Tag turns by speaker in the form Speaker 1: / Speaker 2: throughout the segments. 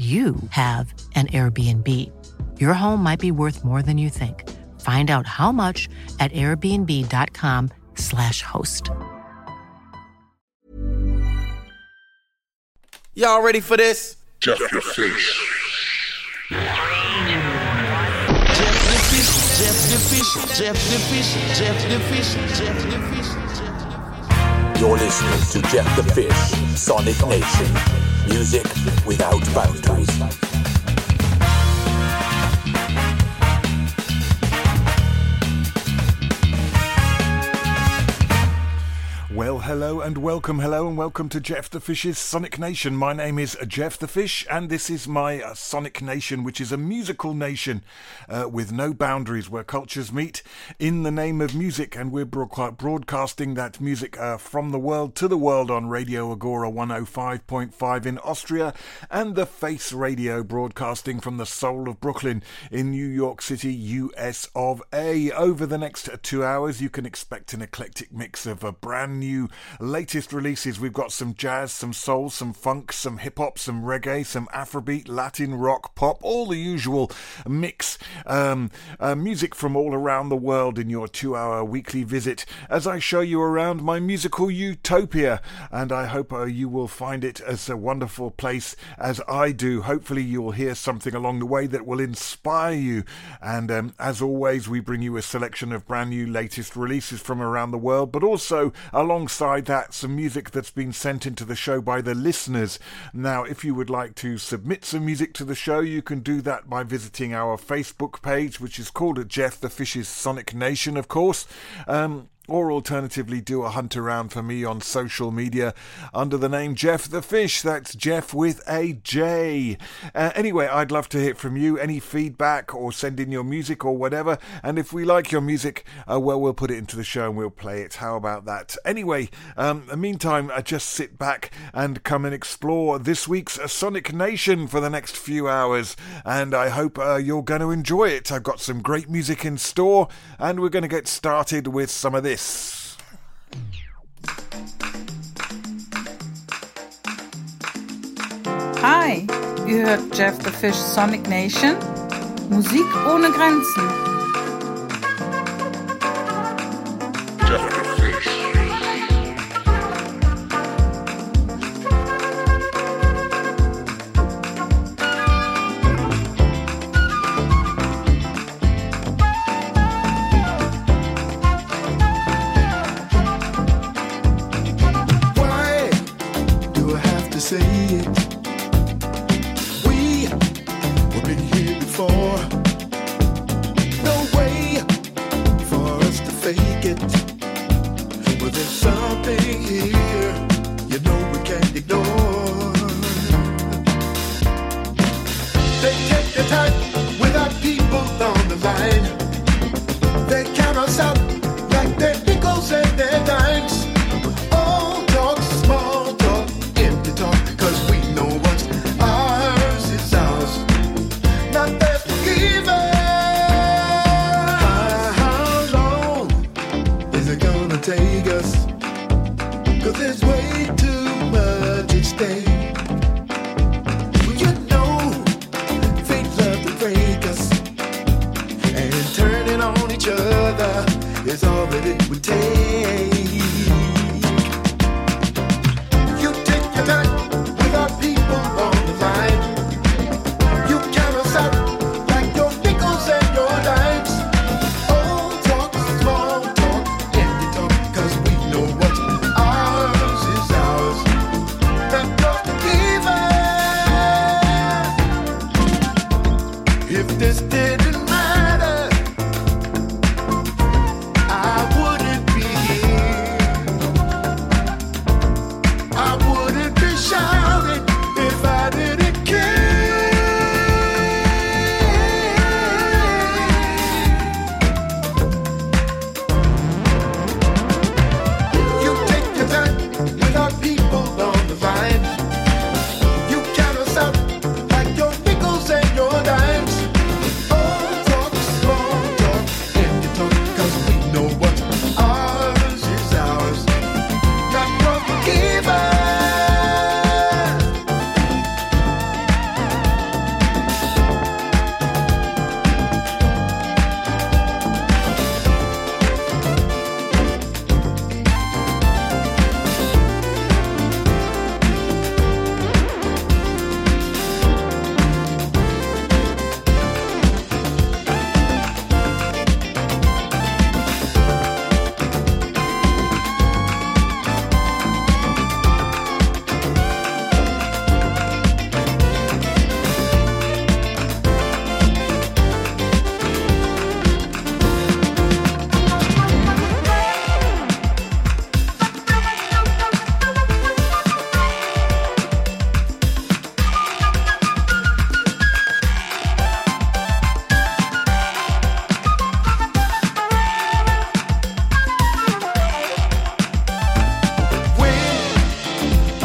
Speaker 1: you have an Airbnb. Your home might be worth more than you think. Find out how much at airbnb.com/slash host.
Speaker 2: Y'all ready for this?
Speaker 3: Jeff your fish. Jeff the fish, Jeff the fish, Jeff the fish, Jeff the fish, Jeff the fish, Jeff the Fish.
Speaker 4: You're listening to Jeff the Fish, Sonic Nation. Music without boundaries.
Speaker 5: Well, hello and welcome, hello and welcome to Jeff the Fish's Sonic Nation. My name is Jeff the Fish, and this is my uh, Sonic Nation, which is a musical nation uh, with no boundaries where cultures meet in the name of music. And we're broad- broadcasting that music uh, from the world to the world on Radio Agora 105.5 in Austria and the Face Radio broadcasting from the soul of Brooklyn in New York City, US of A. Over the next two hours, you can expect an eclectic mix of a brand new latest releases. We've got some jazz, some soul, some funk, some hip hop, some reggae, some Afrobeat, Latin rock, pop, all the usual mix. Um, uh, music from all around the world in your two hour weekly visit as I show you around my musical utopia. And I hope uh, you will find it as a wonderful place as I do. Hopefully, you'll hear something along the way that will inspire you. And um, as always, we bring you a selection of brand new latest releases from around the world, but also alongside that, some music that's been sent into the show by the listeners. Now, if you would like to submit some music to the show, you can do that by visiting our Facebook page, which is called Jeff the Fish's Sonic Nation, of course. Um, or alternatively do a hunt around for me on social media under the name Jeff the Fish. That's Jeff with a J. Uh, anyway, I'd love to hear from you. Any feedback or send in your music or whatever. And if we like your music, uh, well, we'll put it into the show and we'll play it. How about that? Anyway, um, meantime, uh, just sit back and come and explore this week's Sonic Nation for the next few hours. And I hope uh, you're going to enjoy it. I've got some great music in store, and we're going to get started with some of this.
Speaker 6: Hi, ihr hört Jeff the Fish Sonic Nation. Musik ohne Grenzen.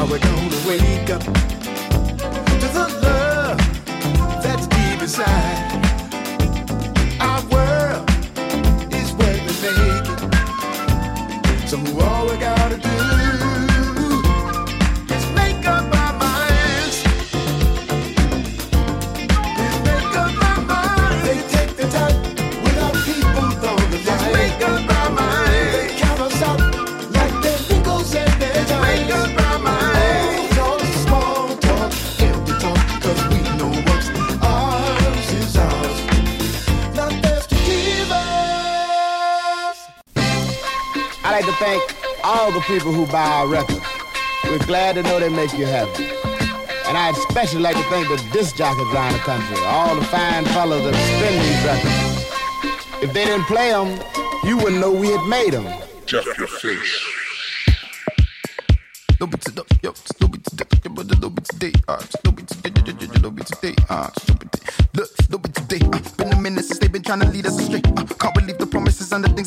Speaker 7: we're gonna wake up. all the people
Speaker 2: who buy our records. We're glad to know they make you happy. And I'd especially like to thank the disc jockeys around the country, all the fine fellas that spin these records. If they didn't play them, you wouldn't know we had made them.
Speaker 3: Just your face.
Speaker 8: Look, uh, been a minute since they've been trying to lead us astray. Uh, can't believe the promises and the things.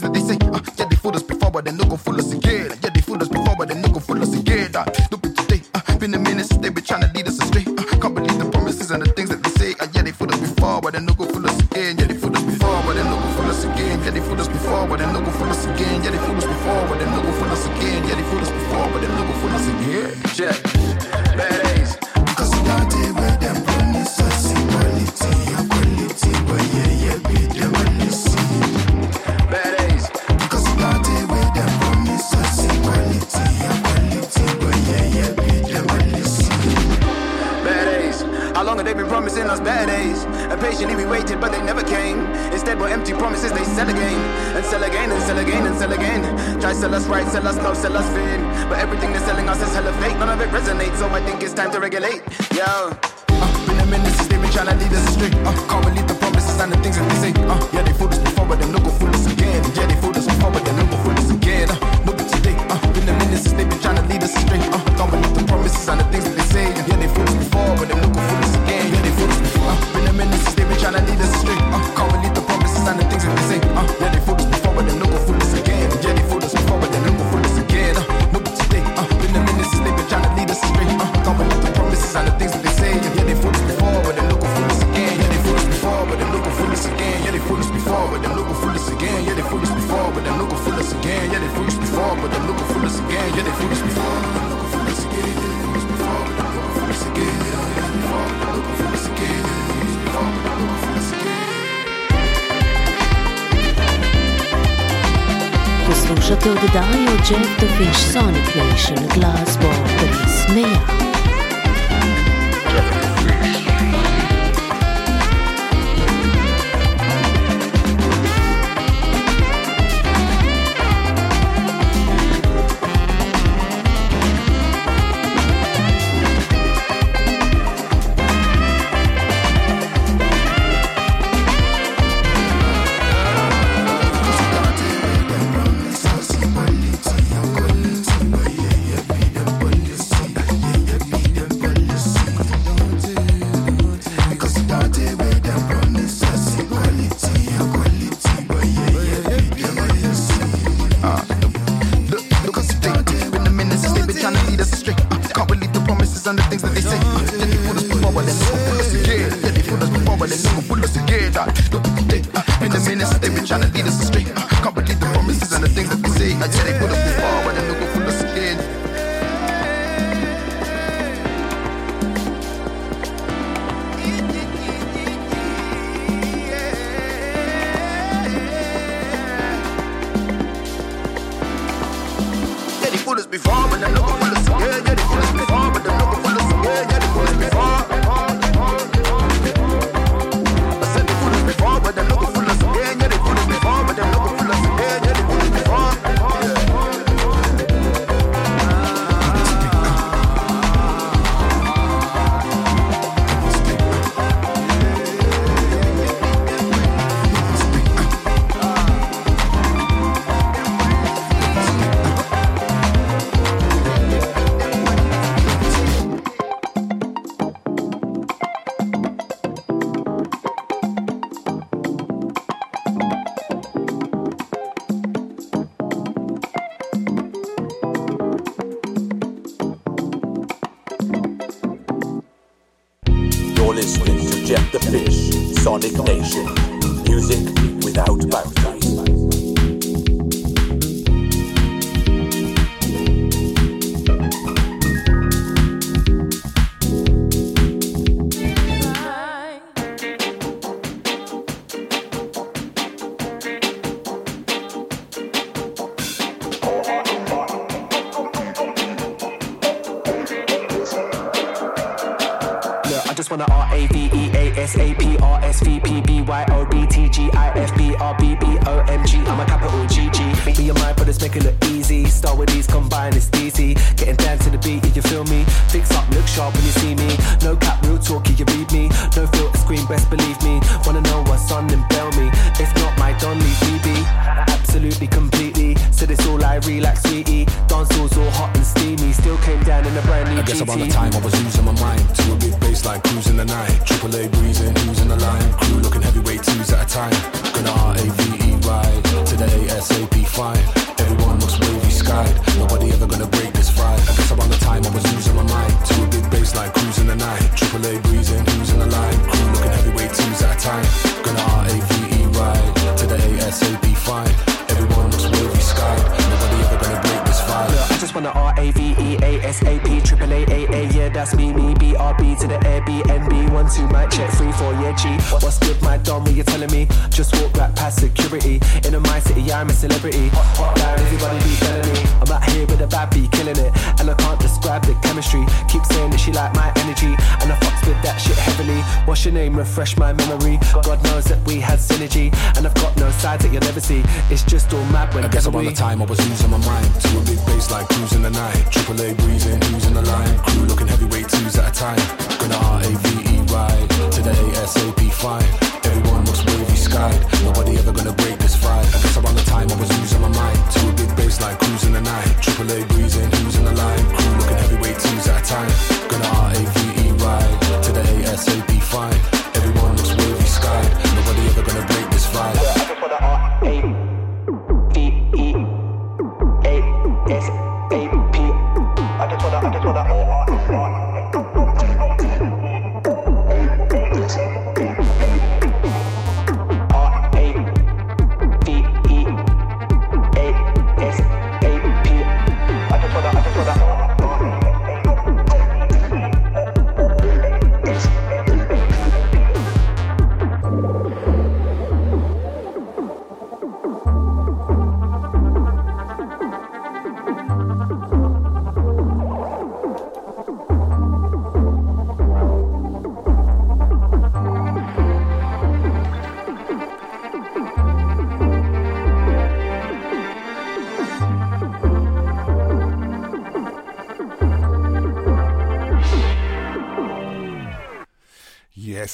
Speaker 8: us together. Uh, in the minutes, they be trying to lead us astray. Uh, Complete the promises and the things that we say. I
Speaker 9: tell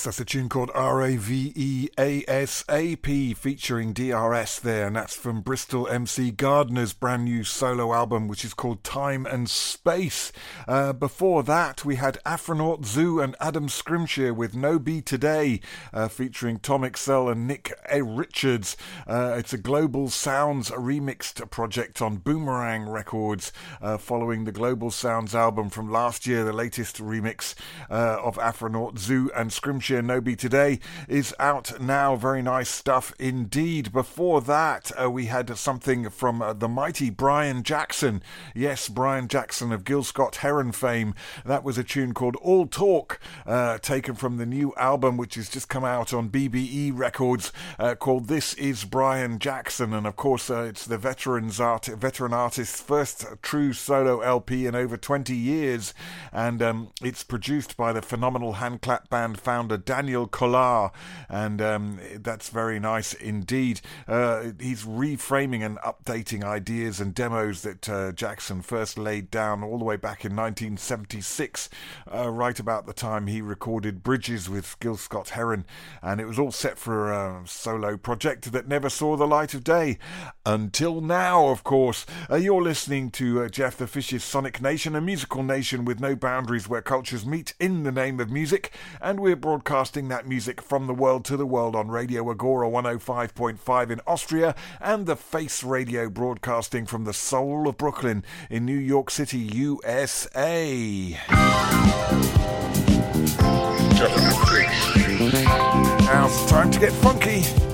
Speaker 9: that's a
Speaker 5: tune called R A V E A S A P featuring DRS there, and that's from Bristol MC Gardna's brand new solo album, which is called Time and Space. Uh, before that, we had Afronaut Zu and Adam Scrimshire with No Be Today, uh, featuring Tom Excel and Nick A. Richards. Uh, it's a Global Sounds remixed project on Boomerang Records, uh, following the Global Sounds album from last year, the latest remix uh, of Afronaut Zu and Scrimshire No Be Today is out now. Very nice stuff indeed. Before that, uh, we had something from uh, the mighty Brian Jackson. Yes, Brian Jackson of Gil Scott Heron fame. That was a tune called All Talk, uh, taken from the new album which has just come out on BBE Records uh, called This Is Brian Jackson. And of course, uh, it's the veterans art, veteran artist's first true solo LP in over 20 years. And um, it's produced by the phenomenal handclap band founder Daniel Collás, and um, that's very nice indeed. Uh, he's reframing and updating ideas and demos that uh, Jackson first laid down all the way back in 1976, uh, right about the time he recorded Bridges with Gil Scott Heron, and it was all set for a solo project that never saw the light of day until now, of course. Uh, you're listening to uh, Jeff the Fish's Sonic Nation, a musical nation with no boundaries where cultures meet in the name of music, and we're broadcasting that music from the world to the world on Radio Agora 105.5 in Austria and the Face Radio broadcasting from the soul of Brooklyn in New York City, USA. Now it's time to get funky.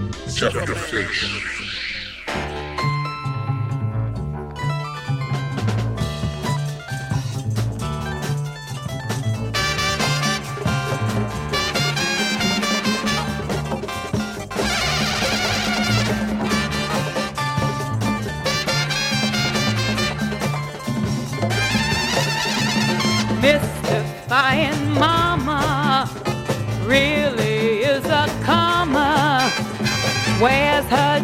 Speaker 10: Justification.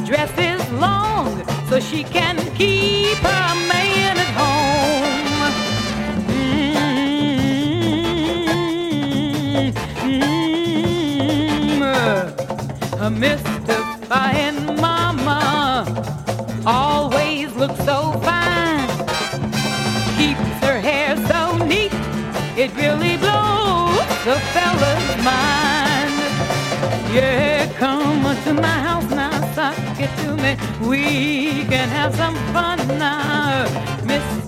Speaker 10: dress is long so she can keep her man at home. Uh, mm-hmm. Mm-hmm. Mr. Fire. baby. We can have some fun now. Miss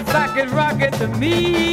Speaker 10: sock it rock it
Speaker 11: to me.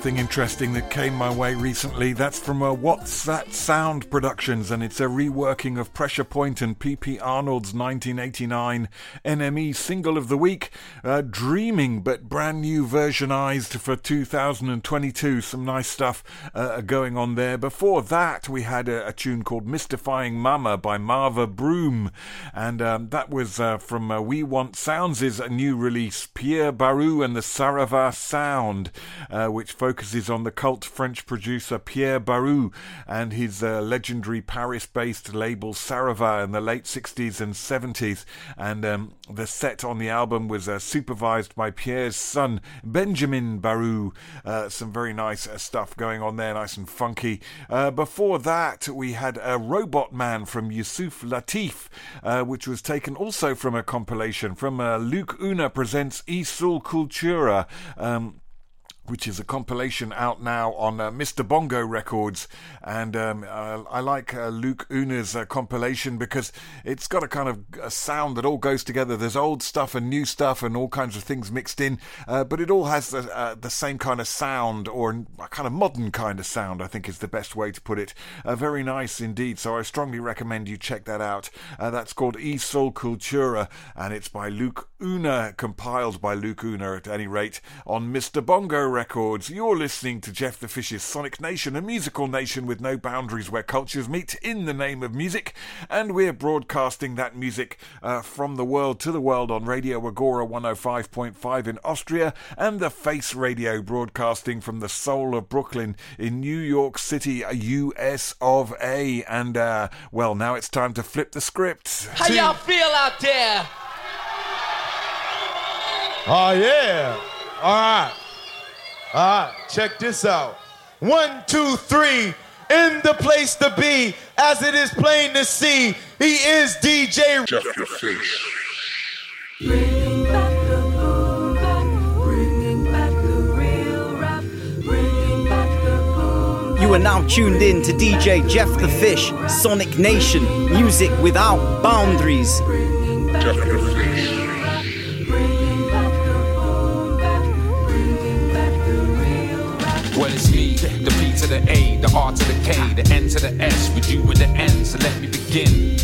Speaker 5: Something interesting that came my way recently. That's from uh, What's That Sound Productions, and it's a reworking of Pressure Point and PP Arnold's 1989 NME single of the week, uh, Dreaming, but brand new versionized for 2022. Some nice stuff uh, going on there. Before that, we had a, a, tune called Mystifying Mama by Marva Broom, and um, that was uh, from uh, We Want Sounds' new release, Pierre Barouh and the Saravas Sound, uh, which focuses on the cult French producer Pierre Barouh and his uh, legendary Paris based label Saravah in the late 60s and 70s. And um, the set on the album was uh, supervised by Pierre's son, Benjamin Barouh. Uh, some very nice uh, stuff going on there, nice and funky. Uh, before that, we had a Robot Man from Yusef Lateef, which was taken also from a compilation from Luke Una Presents Isul Cultura. Um, which is a compilation out now on uh, Mr. Bongo Records. And um, uh, I like uh, Luke Una's uh, compilation because it's got a kind of a sound that all goes together. There's old stuff and new stuff and all kinds of things mixed in, uh, but it all has the, uh, the, same kind of sound or a kind of modern kind of sound, I think is the best way to put it. very nice indeed. So I strongly recommend you check that out. that's called E Soul Cultura and it's by Luke Una, compiled by Luke Una at any rate, on Mr. Bongo Records. Records. You're listening to Jeff the Fish's Sonic Nation, a musical nation with no boundaries where cultures meet in the name of music. And we're broadcasting that music uh, from the world to the world on Radio Agora 105.5 in Austria and the Face Radio broadcasting from the soul of Brooklyn in New York City, US of A. And, uh, well, now it's time to flip the script.
Speaker 12: How y'all feel out there?
Speaker 13: Oh, yeah. All right. All right, check this out. One, two, three, in the place to be, as it is plain to see, he is DJ.
Speaker 3: Jeff your face.
Speaker 14: You are now tuned in to DJ Jeff the Fish, Sonic Nation, music without boundaries.
Speaker 3: Jeff your face.
Speaker 15: The P to the A, the R to the K, the N to the S, with you with the N, so let me begin.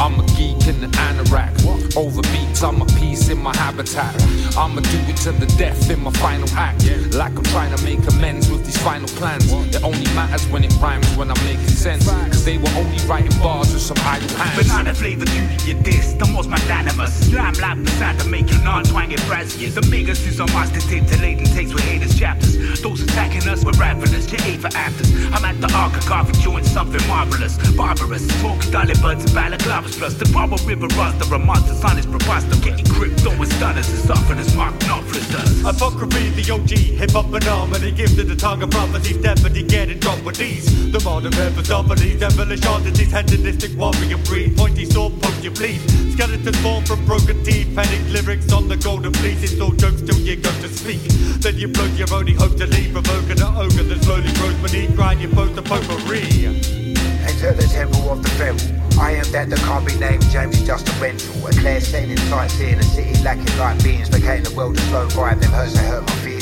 Speaker 15: I'm a geek in the anorak. Over beats, I'm a piece in my habitat. I'ma do it to the death in my final act. Like I'm trying to make amends with these final plans. It only matters when it rhymes when I'm making sense. Cause they were only writing bars with some idle hands.
Speaker 16: Banana flavor to your diss, the most magnanimous. Slam like the sound to make you non-twanging braziers. The biggest is on master titillating takes with haters chapters. Those attacking us were ravenous, you ain't for actors. I'm at the arc of carving joints, something marvelous. Barbarous, smoking dolly buds and balaclavas plus. The Bravo River runs, the monsters on his preposter. Getting crypto and stunners as often as Mark Knopfler does.
Speaker 17: Apocryphy, the OG, hip hop anomaly, gifted the tongue of prophecies, definitely getting dropped with these. The modern these devilish oddities, hedonistic warrior breed, pointy sword, poke you bleed. Skeletons form from broken teeth, panic lyrics on the golden fleece. It's all jokes till you go to speak. Then you blow your only hope to leave, provoking an ogre that slowly grows beneath, grind your post to potpourri.
Speaker 18: Enter the temple of the feral. I am that that can't be named, James just a rental. A clear sailing sightseeing a city lacking light beings, vacating the world of slow vibe, them hurts that hurt my feelings.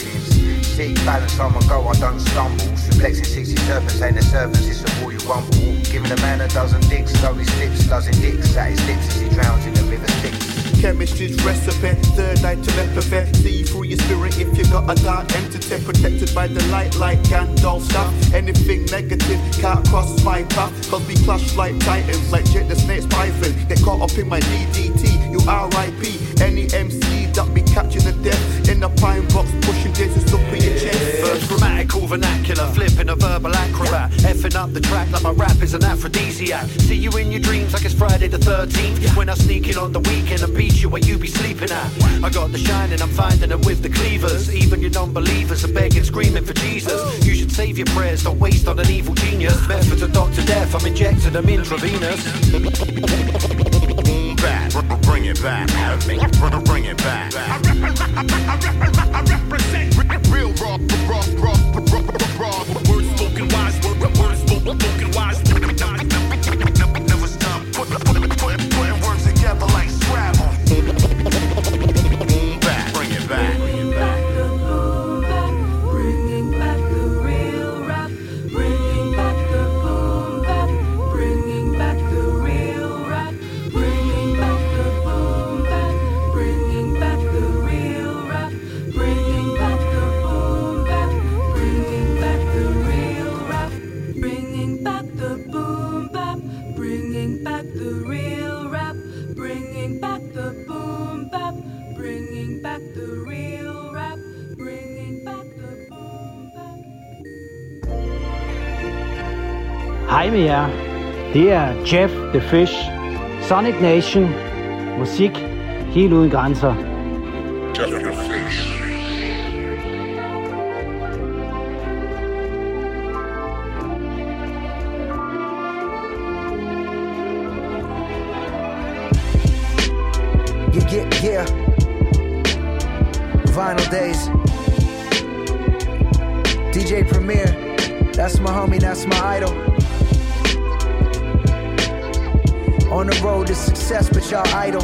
Speaker 18: Seek balance on my go, I don't stumble. Suplexing 60 serpents, ain't the servants, it's a royal rumble. Giving a man a dozen dicks, slowly slips, dozen dicks at his lips as he drowns in the river Styx.
Speaker 19: Chemistry's recipe, third eye telepathy. See through your spirit if you got a dark entity protected by the light like Gandalf stuff. Anything negative can't cross my path. Cause we clash like titans, like Jake the Snake's Python. Get caught up in my DDT, you RIP. Any MC that be death in the pine box, pushing Jesus up in your chest.
Speaker 16: Grammatical vernacular, flipping a verbal acrobat. Effing up the track like my rap is an aphrodisiac. See you in your dreams like it's Friday the 13th. When I sneak in on the weekend and beat you where you be sleeping at. I got the shine and I'm finding it with the cleavers. Even your non-believers are begging, screaming for Jesus. You should save your prayers, don't waste on an evil genius. Methods of Dr. Death, I'm injecting them intravenous.
Speaker 13: Back, bring it back, bring it back.
Speaker 16: I represent real raw, raw, raw, raw, raw. Words spoken wise, words spoken wise.
Speaker 20: Hej med jer. Det er Jeff The Fish, Sonic Nation, musik helt uden grænser.
Speaker 21: On the road to success, but y'all idle.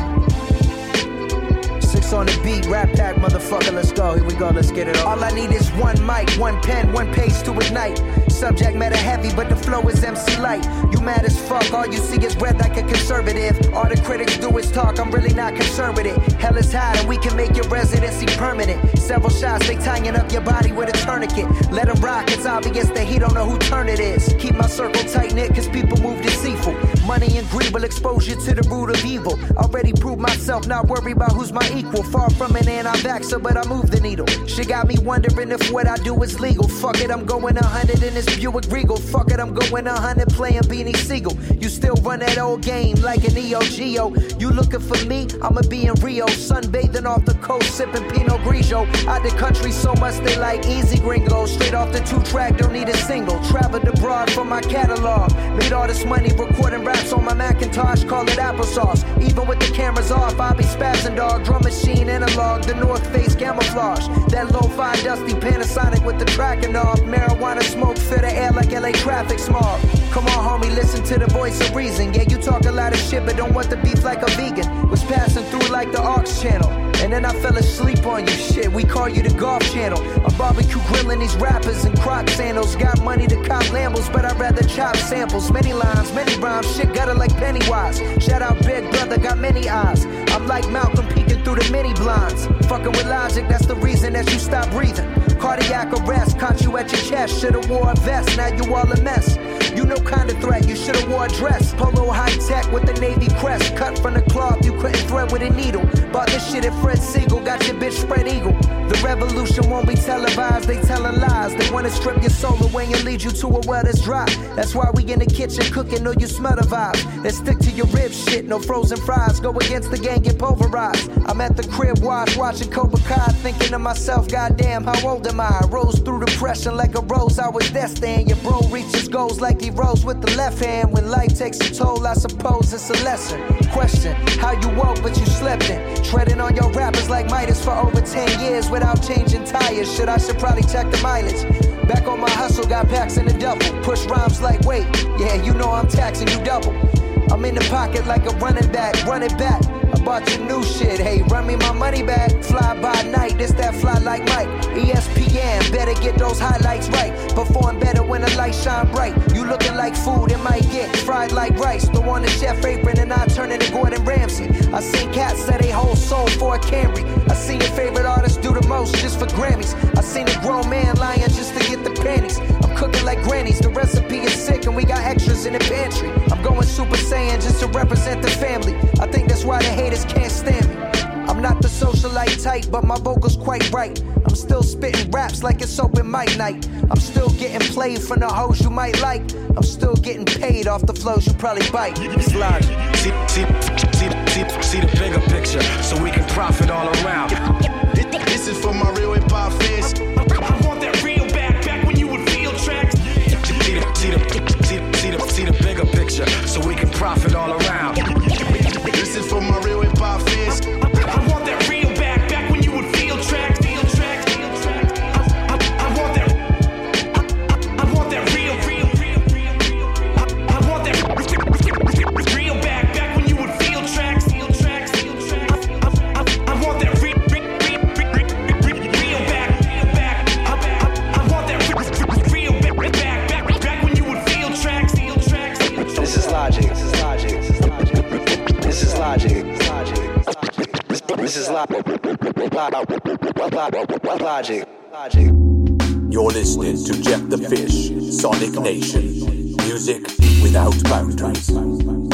Speaker 21: Six on the beat, rap pack, motherfucker, let's go. Here we go, let's get it. All I need is one mic, one pen, one page to ignite. Subject matter heavy, but the flow is MC light. You mad as fuck, all you see is red like a conservative. All the critics do is talk, I'm really not concerned with it. Hell is hot, and we can make your residency permanent. Several shots, they tying up your body with a tourniquet. Let 'em rock, it's obvious that he don't know who turn it is. Keep my circle tight knit, cause people move deceitful. Money and greed will expose you to the root of evil. Already proved myself, not worry about who's my equal. Far from an anti-vaxxer, but I move the needle. She got me wondering if what I do is legal. Fuck it, I'm going a hundred in this Buick Regal. Fuck it, I'm going a hundred playing Beanie Sigel. You still run that old game like an Neo Geo. You looking for me? I'ma be in Rio, sunbathing off the coast, sipping Pinot Grigio. Out the country so much they like easy gringo. Straight off the two track, don't need a single. Traveled abroad for my catalog. Made all this money recording raps on my Macintosh, call it applesauce. Even with the cameras off, I be spazzing dog. Drum machine analog, the North Face camouflage. That low-fi dusty Panasonic with the tracking off. Marijuana smoke the air like LA traffic smog. Come on, homie, listen to the voice of reason. Yeah, you talk a lot of shit, but don't want the beef like a vegan. Was passing through like the aux channel. And then I fell asleep on you. Shit, we call you the golf channel. A barbecue grilling these rappers in croc sandals. Got money to cop Lambos, but I'd rather chop samples. Many lines, many rhymes. Shit gutter like Pennywise. Shout out Big Brother, got many eyes. I'm like Malcolm peeking through the mini blinds. Fucking with logic, that's the reason that you stop breathing. Cardiac arrest, caught you at your chest. Should've wore a vest, now you all a mess. No kind of threat, you should've wore a dress. Polo high tech with the navy crest. Cut from the cloth, you couldn't thread with a needle. Bought this shit at Fred Segal, got your bitch spread eagle. The revolution won't be televised, they telling lies. They wanna strip your soul away and lead you to a well that's dry. That's why we in the kitchen cooking, know you smell the vibe. Let's stick to your rib shit, no frozen fries. Go against the gang, get pulverized. I'm at the crib, watch, watching Cobra Kai, thinking to myself, goddamn, how old am I? Rose through depression like a rose, I was destined. Your bro reaches goals like he rose with the left hand. When life takes a toll, I suppose it's a lesson. Question, how you woke but you slept in. Treading on your rappers like Midas for over 10 years without changing tires. Should I should probably check the mileage. Back on my hustle, got packs in the double. Push rhymes like weight. Yeah, you know I'm taxing you double. I'm in the pocket like a running back, run it back. Bought your new shit, hey, run me my money back. Fly by night, this that fly like Mike. ESPN, better get those highlights right. Perform better when the lights shine bright. You looking like food, it might get fried like rice. Throw on the chef apron and I turn into Gordon Ramsay. I seen cats set a whole soul for a Camry. I seen your favorite artist do the most just for Grammys. I seen a grown man lying just to get the panties. Cooking like grannies, the recipe is sick and we got extras in the pantry. I'm going Super Saiyan just to represent the family. I think that's why the haters can't stand me. I'm not the socialite type, but my vocals quite right. I'm still spitting raps like it's open mic night. I'm still getting played from the hoes you might like. I'm still getting paid off the flows you probably bite. It's.
Speaker 22: See, see, see, see, see the bigger picture so we can profit all around.
Speaker 19: This is for my
Speaker 4: You're listening to Jeff the Fish, Sonic Nation. Music without boundaries.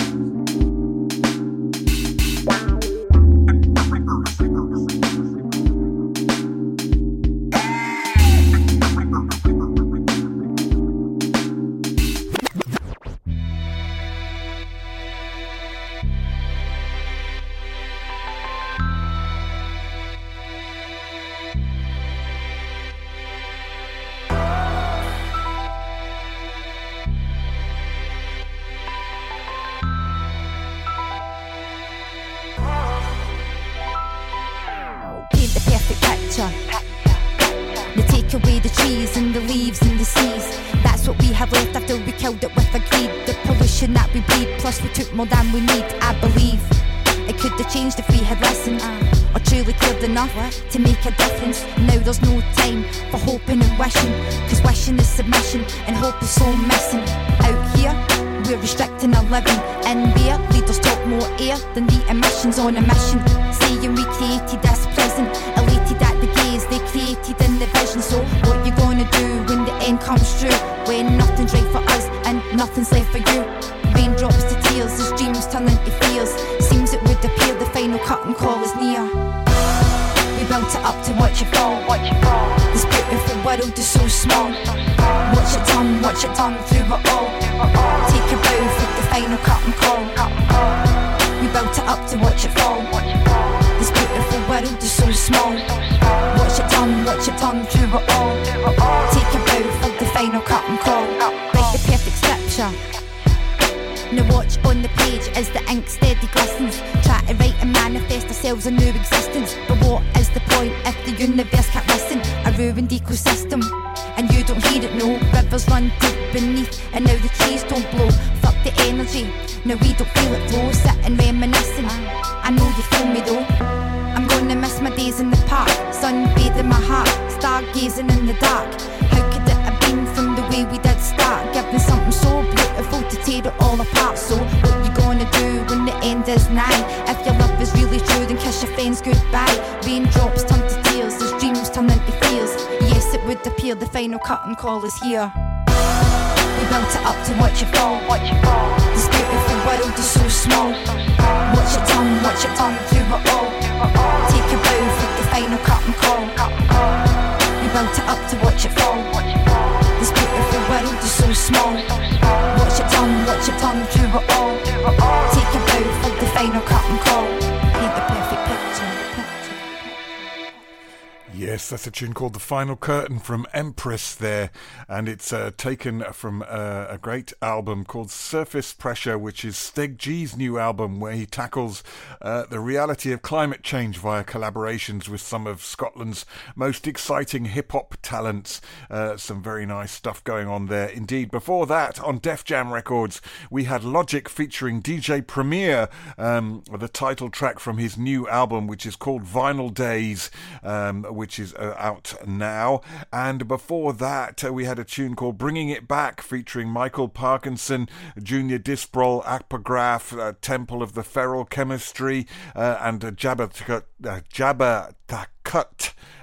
Speaker 23: Final Curtain from
Speaker 5: Empress there, and it's uh, taken from uh, a great album called Surface Pressure, which is Steg G's new album, where he tackles uh, the reality of climate change via collaborations with some of Scotland's most exciting hip hop talents. Uh, some very nice stuff going on there indeed. Before that, on Def Jam Records, we had Logic featuring DJ Premier, um, the title track from his new album, which is called Vinyl Days, um, which is uh, out now. And before that, uh, we had a tune called Bringing It Back featuring Michael Parkinson, Junior Disprol, Apagraph, uh, Temple of the Feral Chemistry. Fury uh, and Jabba, Tukut, uh, Jabba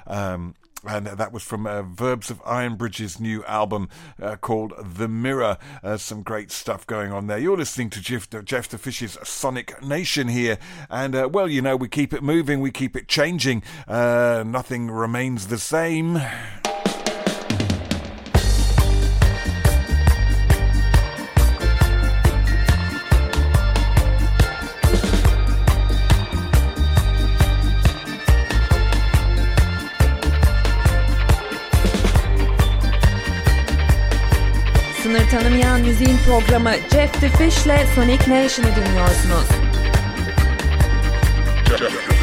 Speaker 5: Um, and that was from uh, Verbs of Ironbridge's new album uh, called The Mirror. Uh, some great stuff going on there. You're listening to Jeff, Jeff the Fish's Sonic Nation here, and uh, well, you know, we keep it moving, we keep it changing. Uh, nothing remains the same.
Speaker 4: Türkleri tanımayan müziğin programı Jeff the Fish'le Sonic Nation'ı dinliyorsunuz. Jeff.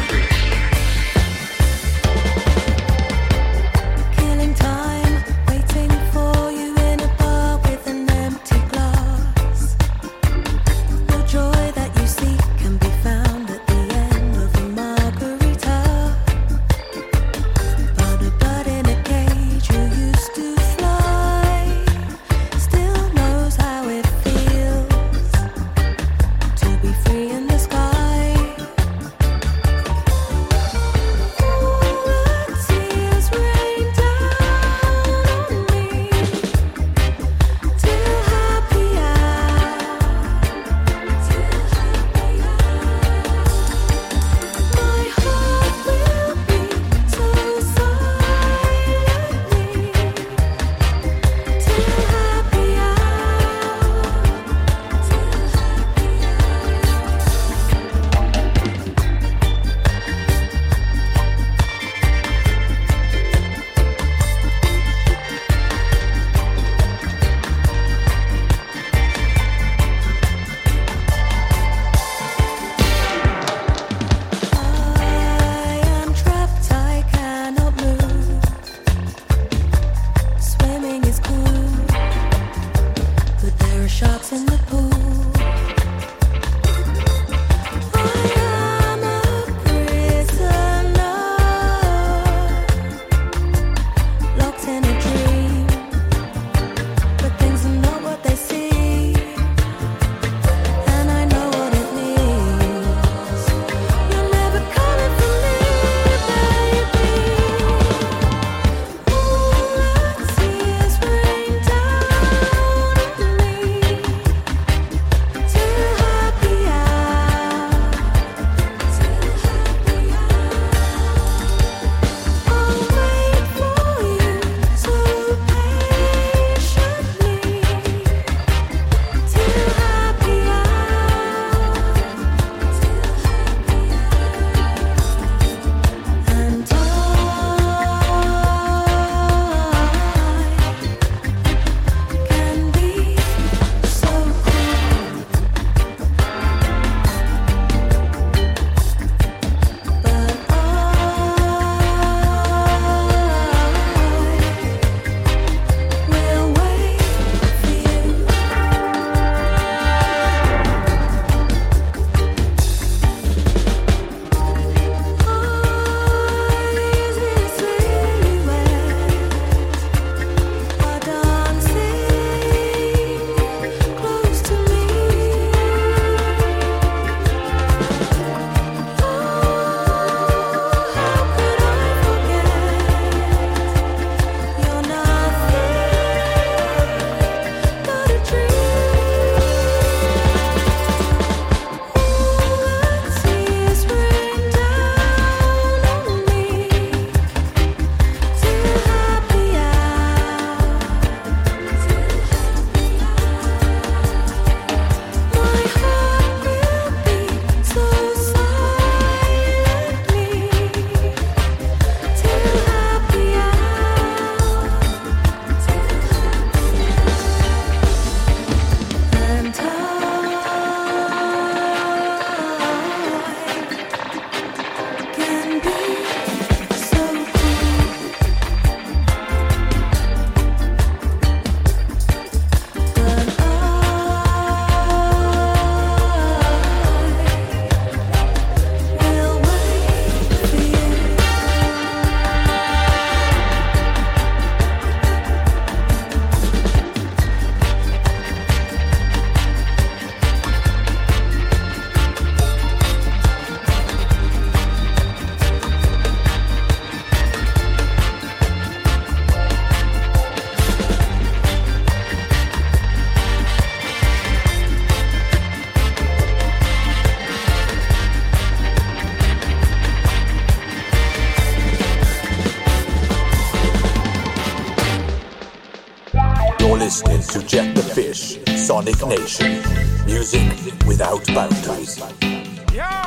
Speaker 4: Sonic Nation. Music without boundaries.
Speaker 21: Somehow,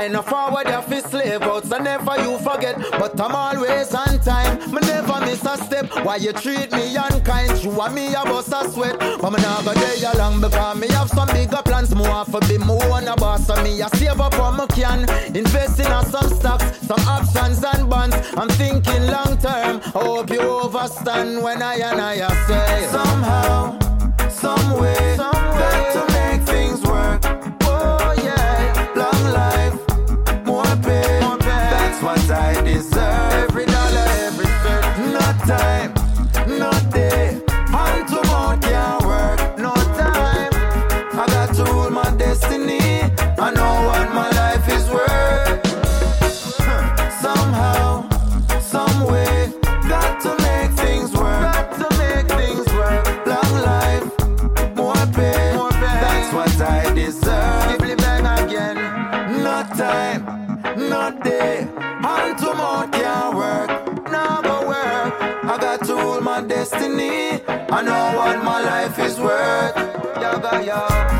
Speaker 21: I know forward of his slave out, so never you forget. But I'm always on time. Me never miss a step. Why you treat me unkind? You and me a bust a sweat. But me not go there long because me have some bigger plans. More for be more on a boss. So me a save up what me can. Invest in some stocks, some options and bonds. I'm thinking long term. I hope you overstand when I and I say somehow, some way, got to life is worth. Yaga yo,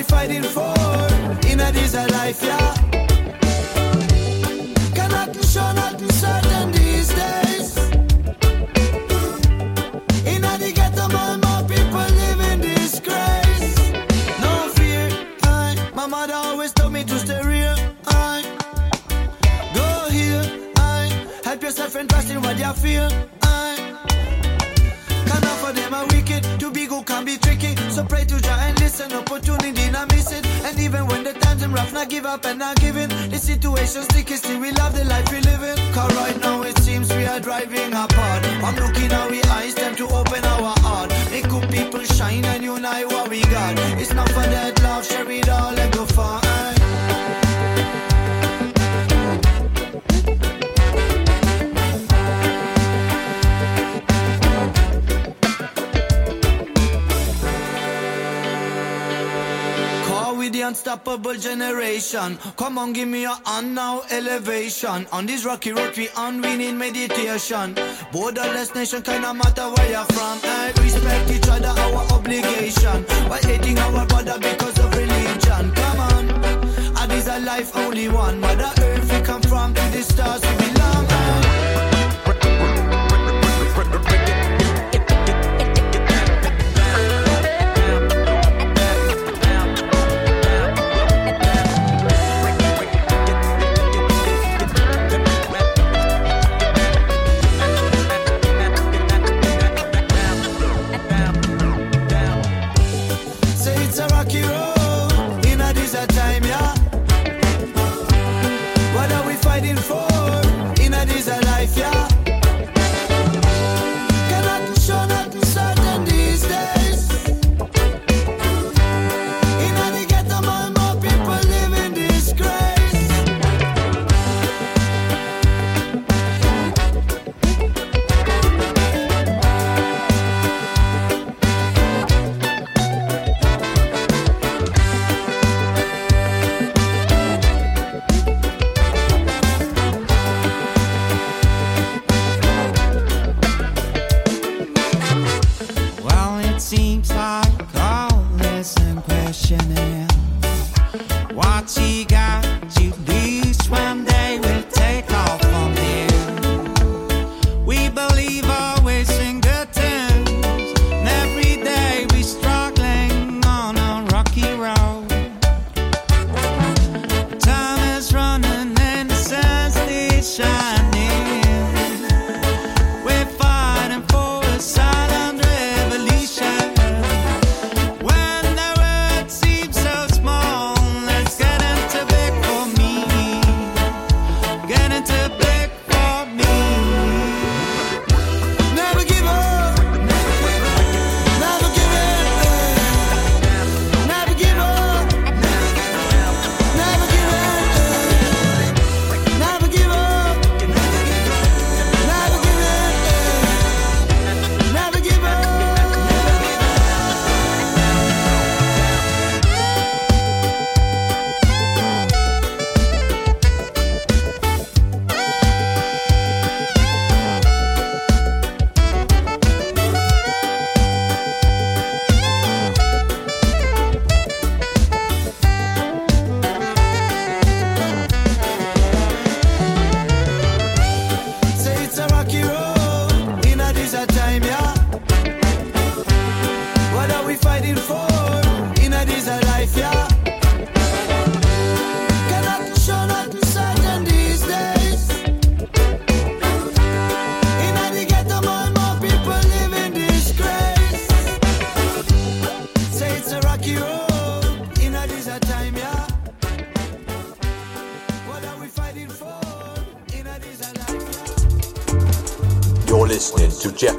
Speaker 24: We fighting for in a desert life, yeah? Can nothing show nothing certain these days. In a the ghetto, and more people live in disgrace. No fear, I. My mother always told me to stay real, I. Go here, I. Help yourself and trust in what you feel, I. For them are wicked. To be good can be tricky. So pray to Jah and listen. Opportunity not miss it. And even when the times are rough, not give up and not giving. The situation sticky, still we love the life we live in. Cause right now it seems we are driving apart. I'm looking our eyes, time to open our heart. Make good people shine and unite what we got. It's not for that love, share it all and go far. Unstoppable generation. Come on, give me a hand now, elevation. On this rocky road, we on, we need meditation. Borderless nation, kinda matter where you're from. Eh? Respect each other, our obligation. While hating our brother because of religion. Come on, and this a life only one. Mother Earth, we come from, to the stars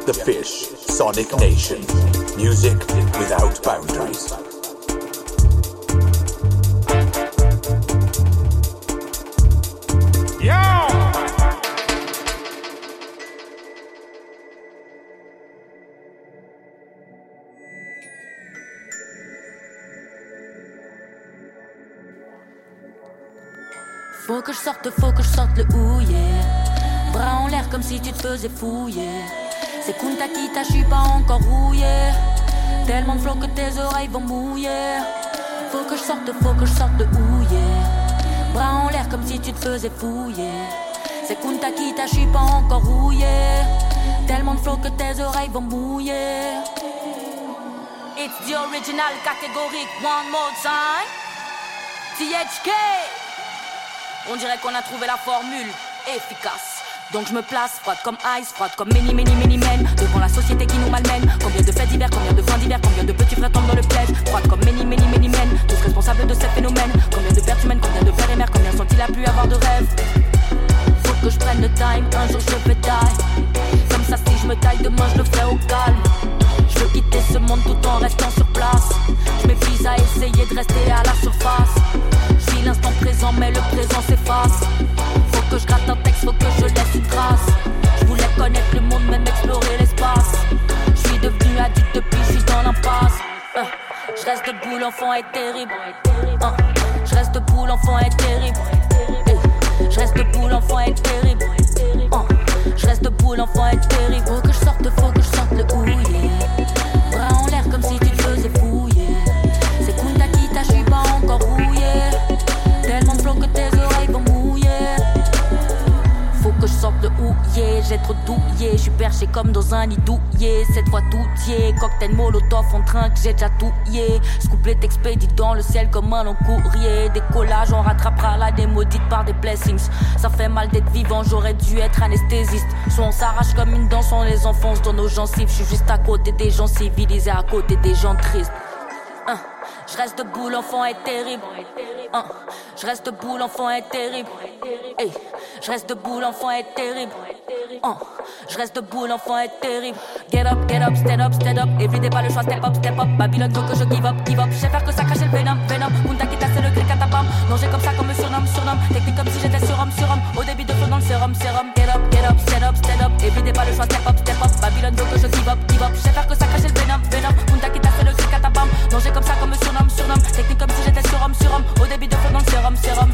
Speaker 24: the
Speaker 11: Fish, Sonic Nation. Music without boundaries.
Speaker 25: Faut que je sorte, faut que je sorte le houiller. Bras en l'air comme si tu te faisais fouiller. C'est Kunta Kita, je pas encore rouillé. Tellement de flots que tes oreilles vont mouiller. Faut que je sorte, faut que je sorte le houiller. Bras en l'air comme si tu te faisais fouiller. C'est Kunta Kita, je pas encore rouillé. Tellement de flots que tes oreilles vont mouiller. It's the original catégorique, one more time. THK. On dirait qu'on a trouvé la formule efficace. Donc je me place, froide comme ice, froide comme many, many, many men. Devant la société qui nous malmène. Combien de faits divers, combien de fins divers, combien de petits frères tombent dans le piège. Froide comme many, many, many men. Tous responsables de ces phénomènes. Combien de pertes humaines, combien de pères et mères, combien sont-ils à plus avoir de rêves? Faut que je prenne le time, un jour je vais die. Comme ça, si je me taille demain, je le ferai au calme. Je veux quitter ce monde tout en restant sur place. Je m'épuise à essayer de rester à la surface. L'instant présent, mais le présent s'efface. Faut que je gratte un texte, faut que je laisse une trace. Je voulais connaître le monde, même explorer l'espace. Je suis devenu addict depuis, je suis dans l'impasse. Euh, Je reste debout, l'enfant est terrible. Hein. Je reste debout, l'enfant est terrible. Eh. Je reste debout, l'enfant est terrible. Hein. Je reste debout, l'enfant est terrible. Faut que je sorte, faut que je sorte le houillé. Que je sorte le houillé, j'ai trop douillé. Je suis perché comme dans un nid douillé. Cette fois tout y Cocktail molotov en train que j'ai déjà touillé. Ce couplet expédie dans le ciel comme un long courrier. Décollage, on rattrapera la démaudite par des blessings. Ça fait mal d'être vivant, j'aurais dû être anesthésiste. Soit on s'arrache comme une danse, on les enfonce dans nos gencives. Je suis juste à côté des gens civilisés, à côté des gens tristes. Hein. Je reste debout, l'enfant est terrible. Hein. Je reste debout, l'enfant est terrible. Je reste debout, l'enfant est terrible. Hein. Je reste debout, l'enfant est terrible. Get up, get up, stand up, stand up. Everyday pas le choix, step up, step up. Babylone faut que je give up, give up. Je faire que ça cache le venom, venom. Punta Kita, c'est le clic à ta pomme. Manger comme ça, comme me surnomme, surnomme. Technique comme si j'étais surhomme, surhomme. Au début de feu dans le sérum, sérum. Get up, get up, stand up, stand up. Everyday pas le choix, step up, step up. Babylone faut que je give up, give up. Je faire que ça cache le venom, venom. Punta Manger comme ça, comme me surnomme, surnomme. Technique comme si j'étais surhomme, surhomme. Au début de feu dans le sérum, sérum.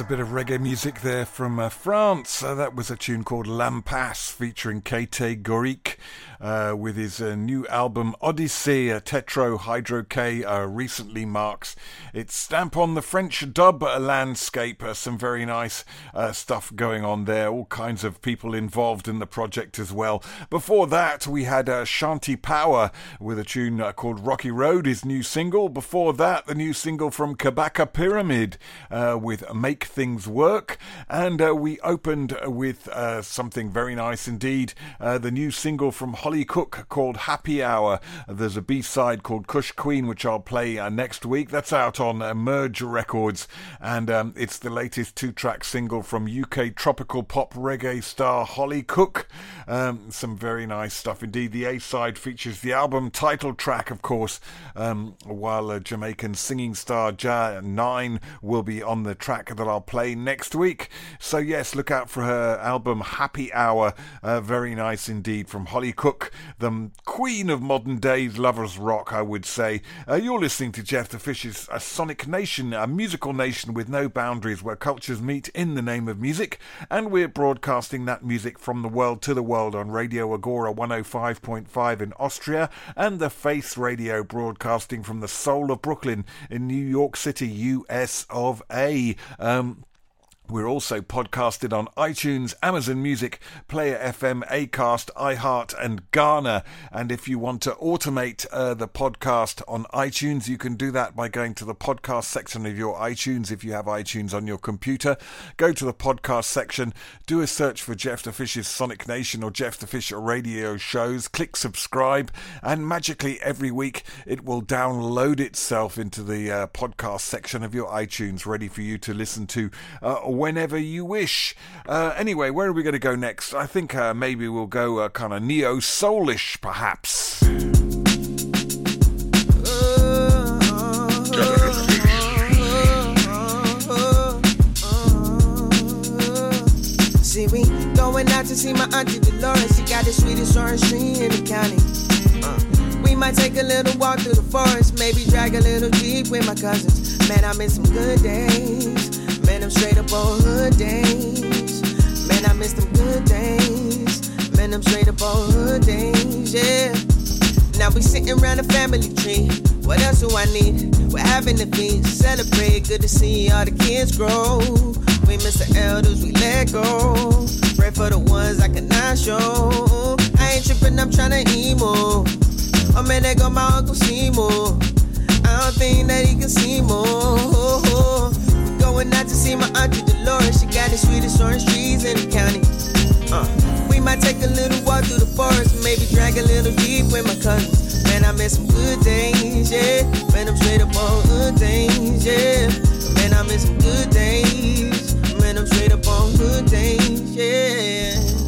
Speaker 5: A bit of reggae music there from uh, France. Uh, that was a tune called Lampas featuring Kate Gorik uh, with his uh, new album Odyssey. Uh, Tetra Hydro K uh, recently marks its stamp on the French dub landscape. Uh, some very nice uh, stuff going on there. All kinds of people involved in the project as well. Before that, we had uh, Shanti Power with a tune called Rocky Road, his new single. Before that, the new single from Kabaka Pyramid with Make Things Work. And we opened with something very nice indeed the new single from Holly Cook called Happy Hour. There's a B side called Kush Queen, which I'll play uh, next week. That's out on uh, Merge Records. And um, it's the latest two track single from UK tropical pop reggae star Holly Cook. Um, some very nice stuff indeed. The A side features the album title track, of course, um, while uh, Jamaican singing star Jah9 will be on the track that I'll play next week. So, yes, look out for her album Happy Hour. Uh, very nice indeed from Holly Cook, the queen of modern days lovers rock, I would say. Uh, you're listening to Jeff the Fish's a Sonic Nation, a musical nation with no boundaries where cultures meet in the name of music, and we're broadcasting that music from the world to the world on Radio Agora 105.5 in Austria and the Face Radio broadcasting from the soul of Brooklyn in New York City, US of A. Um, we're also podcasted on iTunes, Amazon Music, Player FM, Acast, iHeart, and Ghana. And if you want to automate uh, the podcast on iTunes, you can do that by going to the podcast section of your iTunes. If you have iTunes on your computer, go to the podcast section, do a search for Jeff the Fish's Sonic Nation or Jeff the Fish radio shows, click subscribe, and magically every week it will download itself into the uh, podcast section of your iTunes, ready for you to listen to. Uh, whenever you wish. Uh, anyway, where are we going to go next? I think uh, maybe we'll go uh, kind of neo soulish, perhaps.
Speaker 26: See, we going out to see my auntie Dolores. She got the sweetest orange tree in the county. Uh, we might take a little walk through the forest, maybe drag a little jeep with my cousins. Man, I miss some good days. Man, I'm straight up on hood days. Man, I miss them good days. Man, I'm straight up on hood days, yeah. Now we sitting around the family tree. What else do I need? We're having a feast, celebrate. Good to see all the kids grow. We miss the elders, we let go. Pray for the ones I cannot show. I ain't tripping, I'm tryna emo.
Speaker 21: Oh man, there go my Uncle Seymour. I don't think that he can see more. Going out to see my auntie Dolores. She got the sweetest orange trees in the county. Uh, we might take a little walk through the forest, maybe drag a little deep with my cousins. Man, I miss some good days, yeah. Man, I'm straight up on good things, yeah. Man, I miss some good days. Man, I'm straight up on good days, yeah.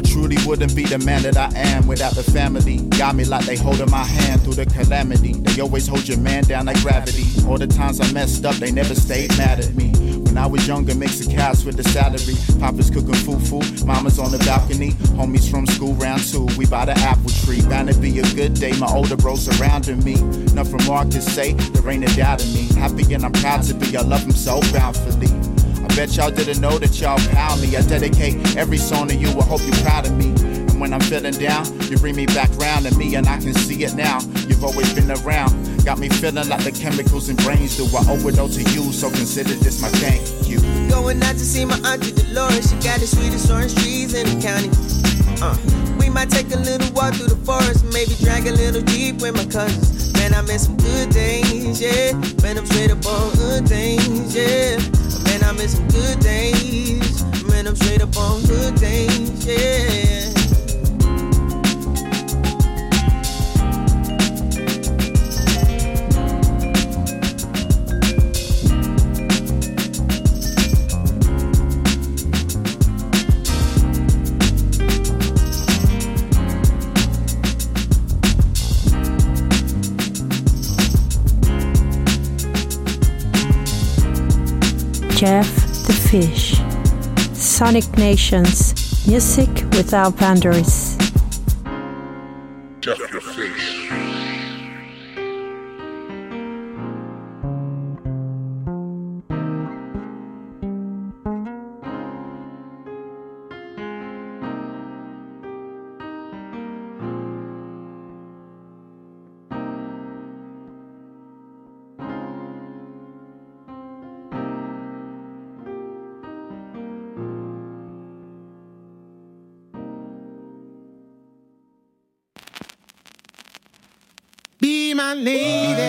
Speaker 27: I truly wouldn't be the man that I am without the family. Got me like they holding my hand through the calamity. They always hold your man down like gravity. All the times I messed up, they never stayed mad at me. When I was younger, mixing cash with the salary. Papa's cooking fufu, mama's on the balcony. Homies from school round two, we by the apple tree. Bound to be a good day, my older bros surrounding me. Nothing more I can say, there ain't a doubt in me. Happy and I'm proud to be, I love him so bountifully. I bet y'all didn't know that y'all pound me. I dedicate every song to you, I hope you're proud of me. And when I'm feeling down, you bring me back round to me, and I can see it now. You've always been around. Got me feeling like the chemicals in brains do. I owe it all to you, so consider this my thank you.
Speaker 21: Going out to see my auntie Dolores. She got the sweetest orange trees in the county. Uh, we might take a little walk through the forest, maybe drag a little deep with my cousins. Man, I miss some good days, yeah. Man, I'm straight up on good things, yeah. Man, I miss some good days. Man, I'm straight up on good days, yeah.
Speaker 3: Jeff the Fish. Sonic Nations. Music without boundaries.
Speaker 28: Be my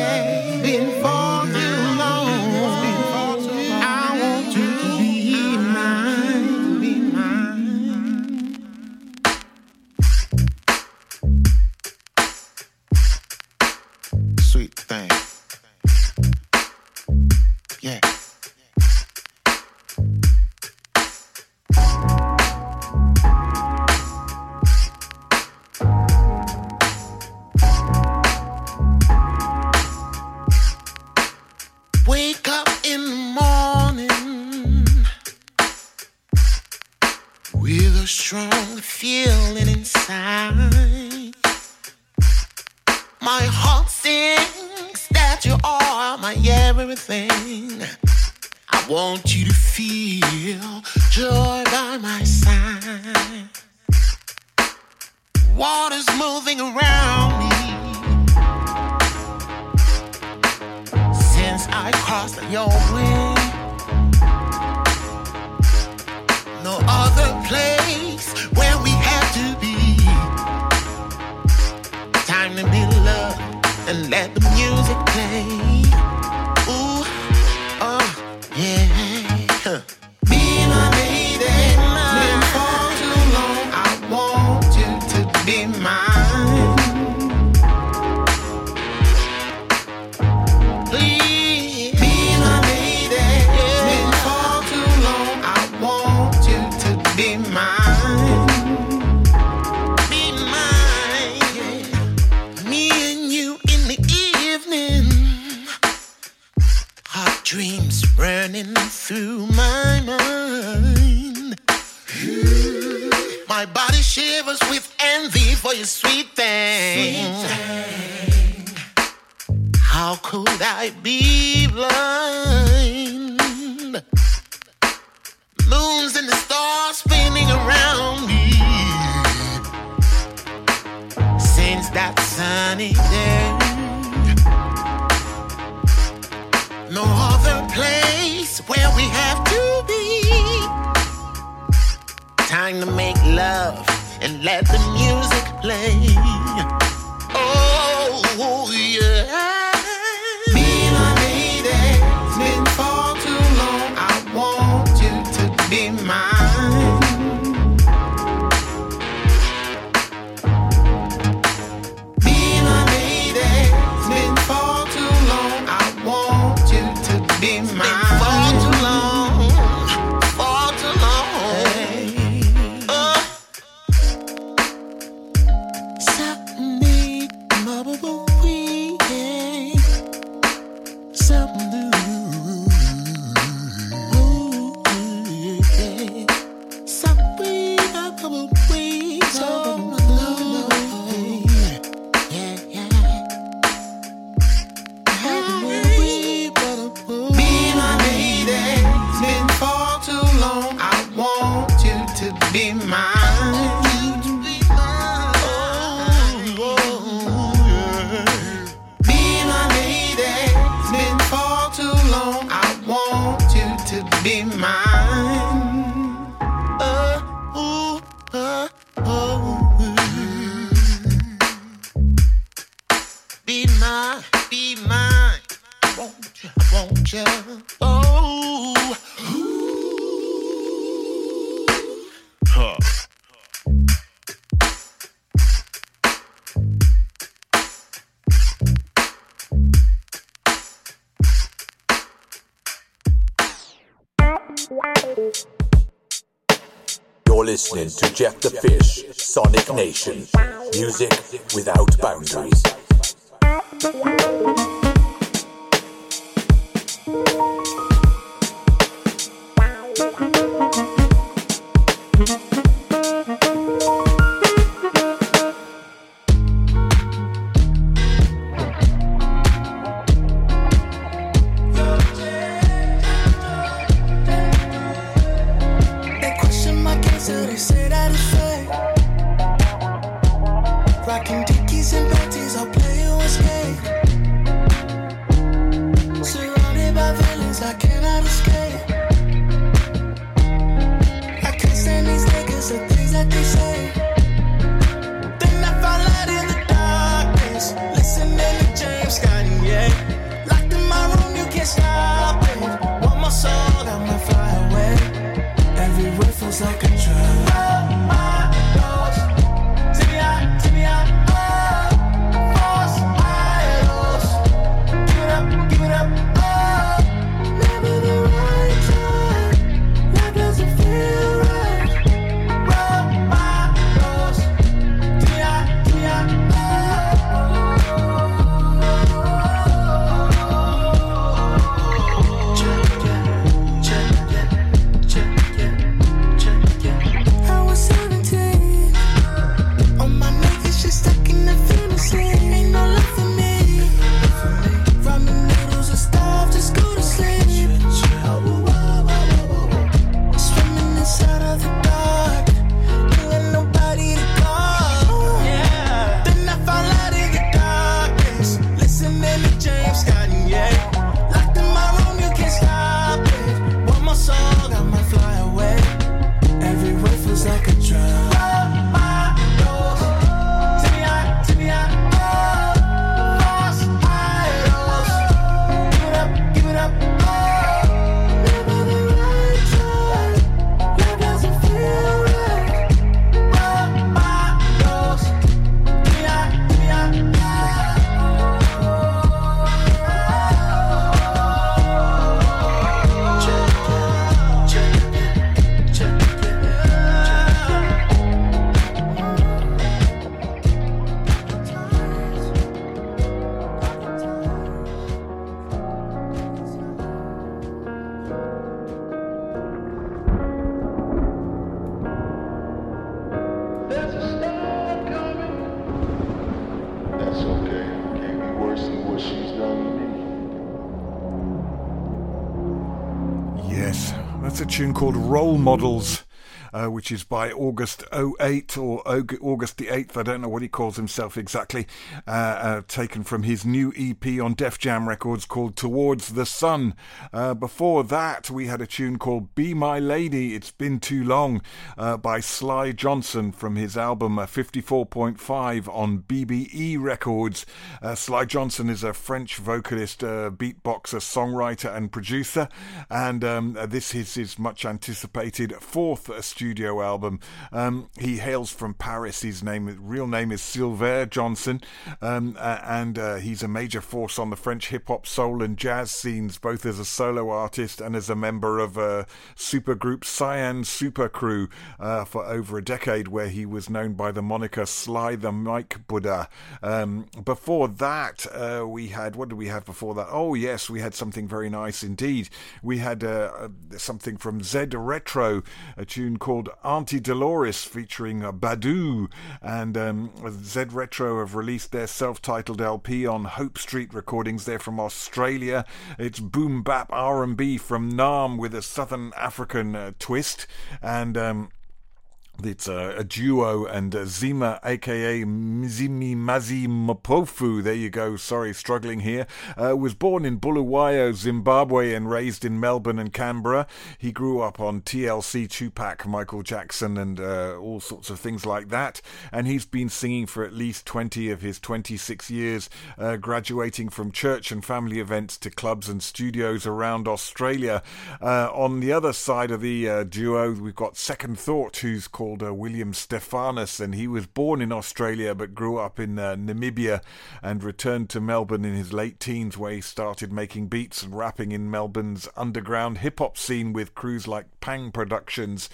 Speaker 28: that sunny day, no other place where we have to be. Time to make love and let the music play.
Speaker 7: listening to Jeff the Fish, Sonic Nation. Music without
Speaker 5: role models uh, which is by August 08 or August the 8th. I don't know what he calls himself exactly. Uh, uh, taken from his new EP on Def Jam Records called Towards the Sun. Uh, before that, we had a tune called Be My Lady, It's Been Too Long by Sly Johnson from his album uh, 54.5 on BBE Records. Sly Johnson is a French vocalist, beatboxer, songwriter, and producer, and um, this is his much anticipated fourth uh, studio album. Um, he hails from Paris. His name, real name is Sylvain Johnson, um, uh, and uh, he's a major force on the French hip hop, soul, and jazz scenes, both as a solo artist and as a member of uh, supergroup Saïan Supa Crew uh, for over a decade, where he was known by the moniker Sly the Mic Buddha. Um, before that, uh, we had what did we have before that? Oh yes, we had something very nice indeed. We had uh, something from Zed Retro, a tune called Auntie Dolores featuring uh, Badu, and um, Zed Retro have released their self-titled LP on Hope Street Recordings. They're from Australia. It's boom bap R&B from Naarm with a Southern African uh, twist, and. Um, it's a, a duo, and uh, Zima, aka Mzimi Mazi Mpofu, there you go, sorry, struggling here, uh, was born in Bulawayo, Zimbabwe, and raised in Melbourne and Canberra. He grew up on TLC, Tupac, Michael Jackson, and uh, all sorts of things like that. And he's been singing for at least 20 of his 26 years, uh, graduating from church and family events to clubs and studios around Australia. Uh, on the other side of the duo, we've got Second Thought, who's called uh, William Stephanus, and he was born in Australia but grew up in uh, Namibia and returned to Melbourne in his late teens, where he started making beats and rapping in Melbourne's underground hip hop scene with crews like Pang Productions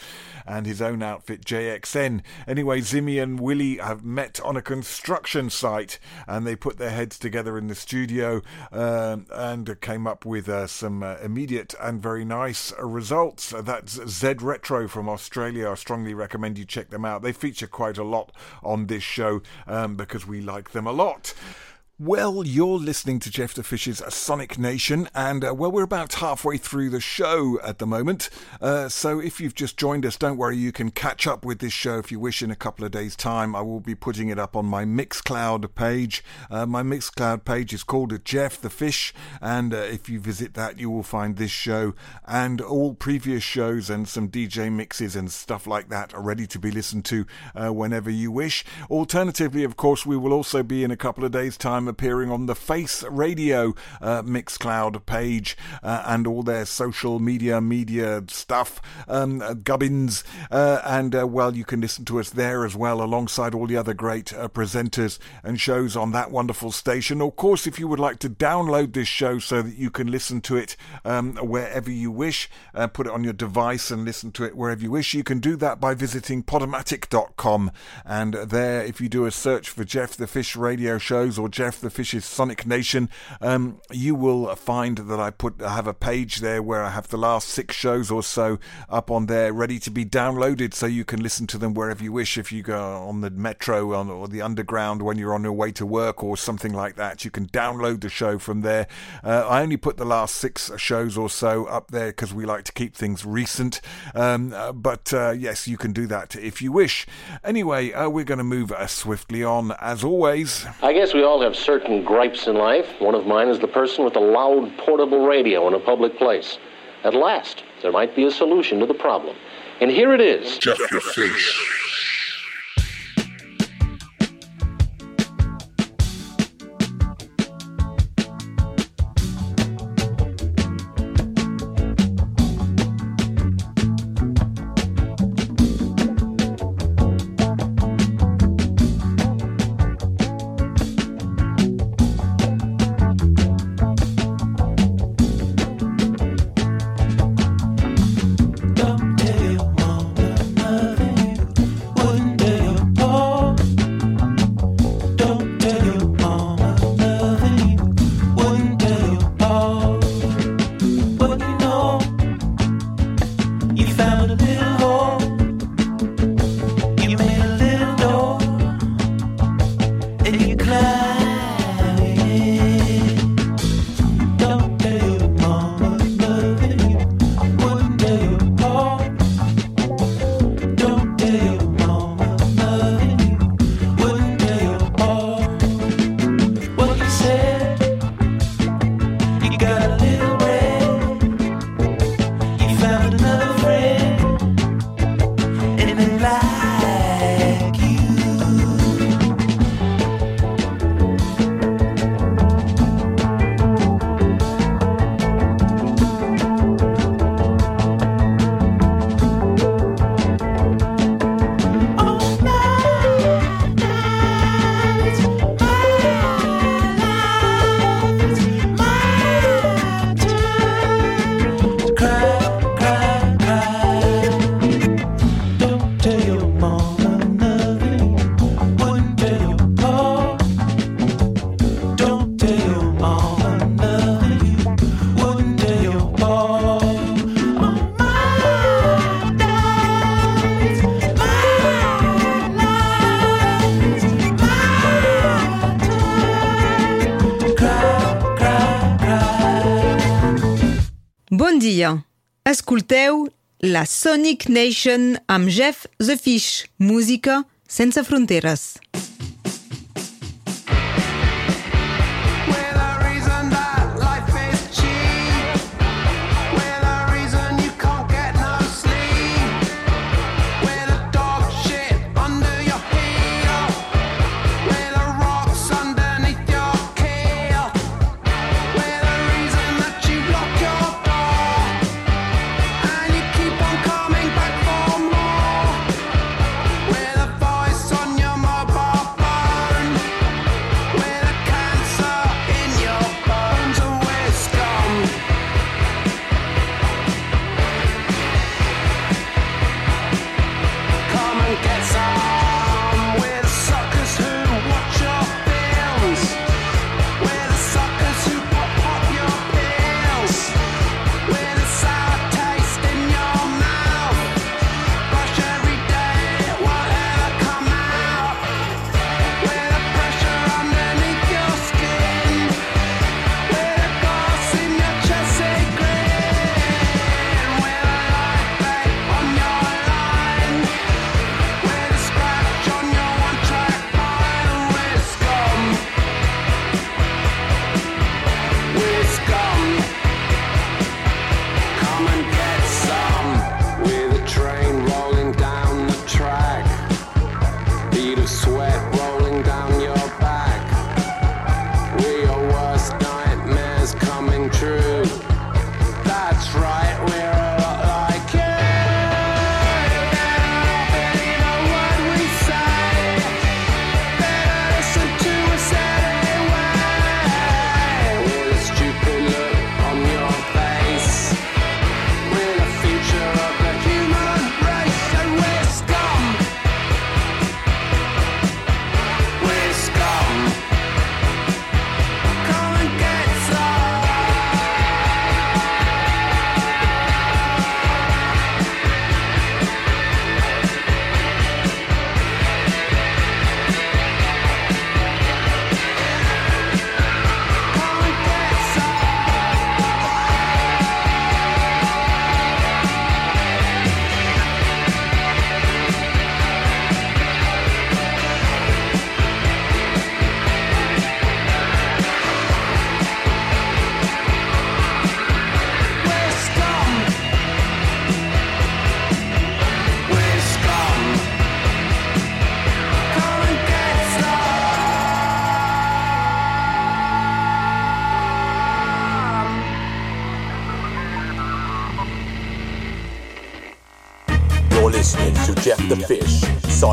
Speaker 5: and his own outfit JXN. Anyway, Zimmy and Willie have met on a construction site and they put their heads together in the studio um, and came up with uh, some uh, immediate and very nice uh, results. That's Zed Retro from Australia. I strongly recommend you check them out. They feature quite a lot on this show um, because we like them a lot. Well, you're listening to Jeff the Fish's Sonic Nation, and uh, well, we're about halfway through the show at the moment. Uh, so if you've just joined us, don't worry, you can catch up with this show if you wish in a couple of days' time. I will be putting it up on my Mixcloud page. Uh, my Mixcloud page is called Jeff the Fish, and uh, if you visit that, you will find this show and all previous shows and some DJ mixes and stuff like that are ready to be listened to uh, whenever you wish. Alternatively, of course, we will also be in a couple of days' time appearing on the Face Radio uh, Mixcloud page uh, and all their social media media stuff, um, uh, gubbins, uh, and uh, well, you can listen to us there as well, alongside all the other great presenters and shows on that wonderful station. Of course, if you would like to download this show so that you can listen to it um, wherever you wish, put it on your device and listen to it wherever you wish, you can do that by visiting podomatic.com. And there, if you do a search for Jeff the Fish radio shows or Jeff the Fish's Sonic Nation, um, you will find that I put I have a page there where I have the last six shows or so up on there ready to be downloaded so you can listen to them wherever you wish. If you go on the metro on, or the underground when you're on your way to work or something like that, you can download the show from there. Uh, I only put the last six shows or so up there because we like to keep things recent. Um, uh, but uh, yes, you can do that if you wish. Anyway, uh, we're going to move uh, swiftly on as always.
Speaker 29: I guess we all have certain gripes in life. One of mine is the person with a loud portable radio in a public place. At last, there might be a solution to the problem. And here it is.
Speaker 30: Jeff
Speaker 31: your mama
Speaker 24: Escolteu la Sonic Nation amb Jeff the Fish, música sense fronteres.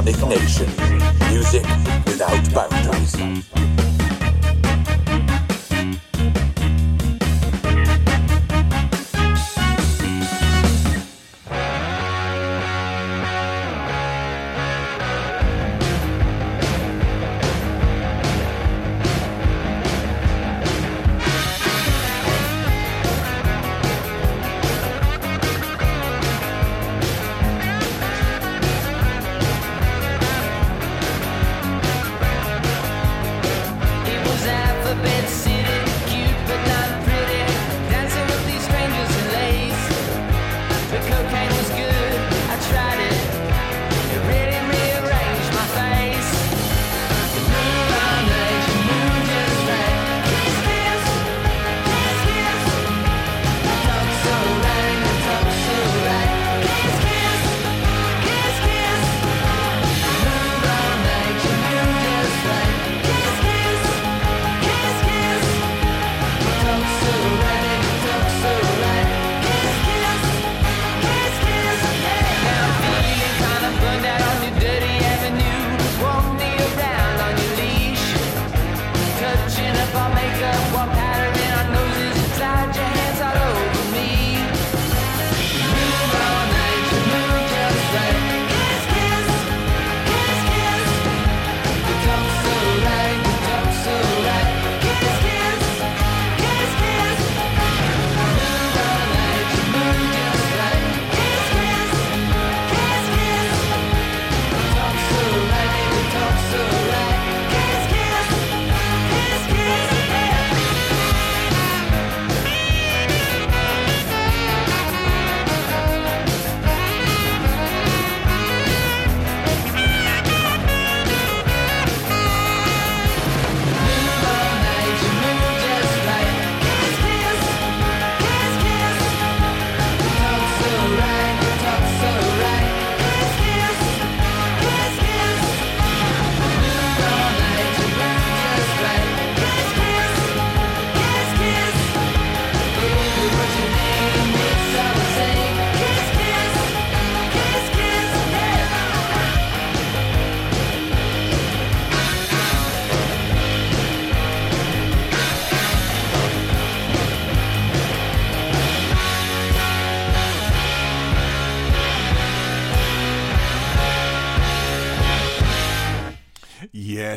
Speaker 4: sonic nation. Music without
Speaker 32: bounds.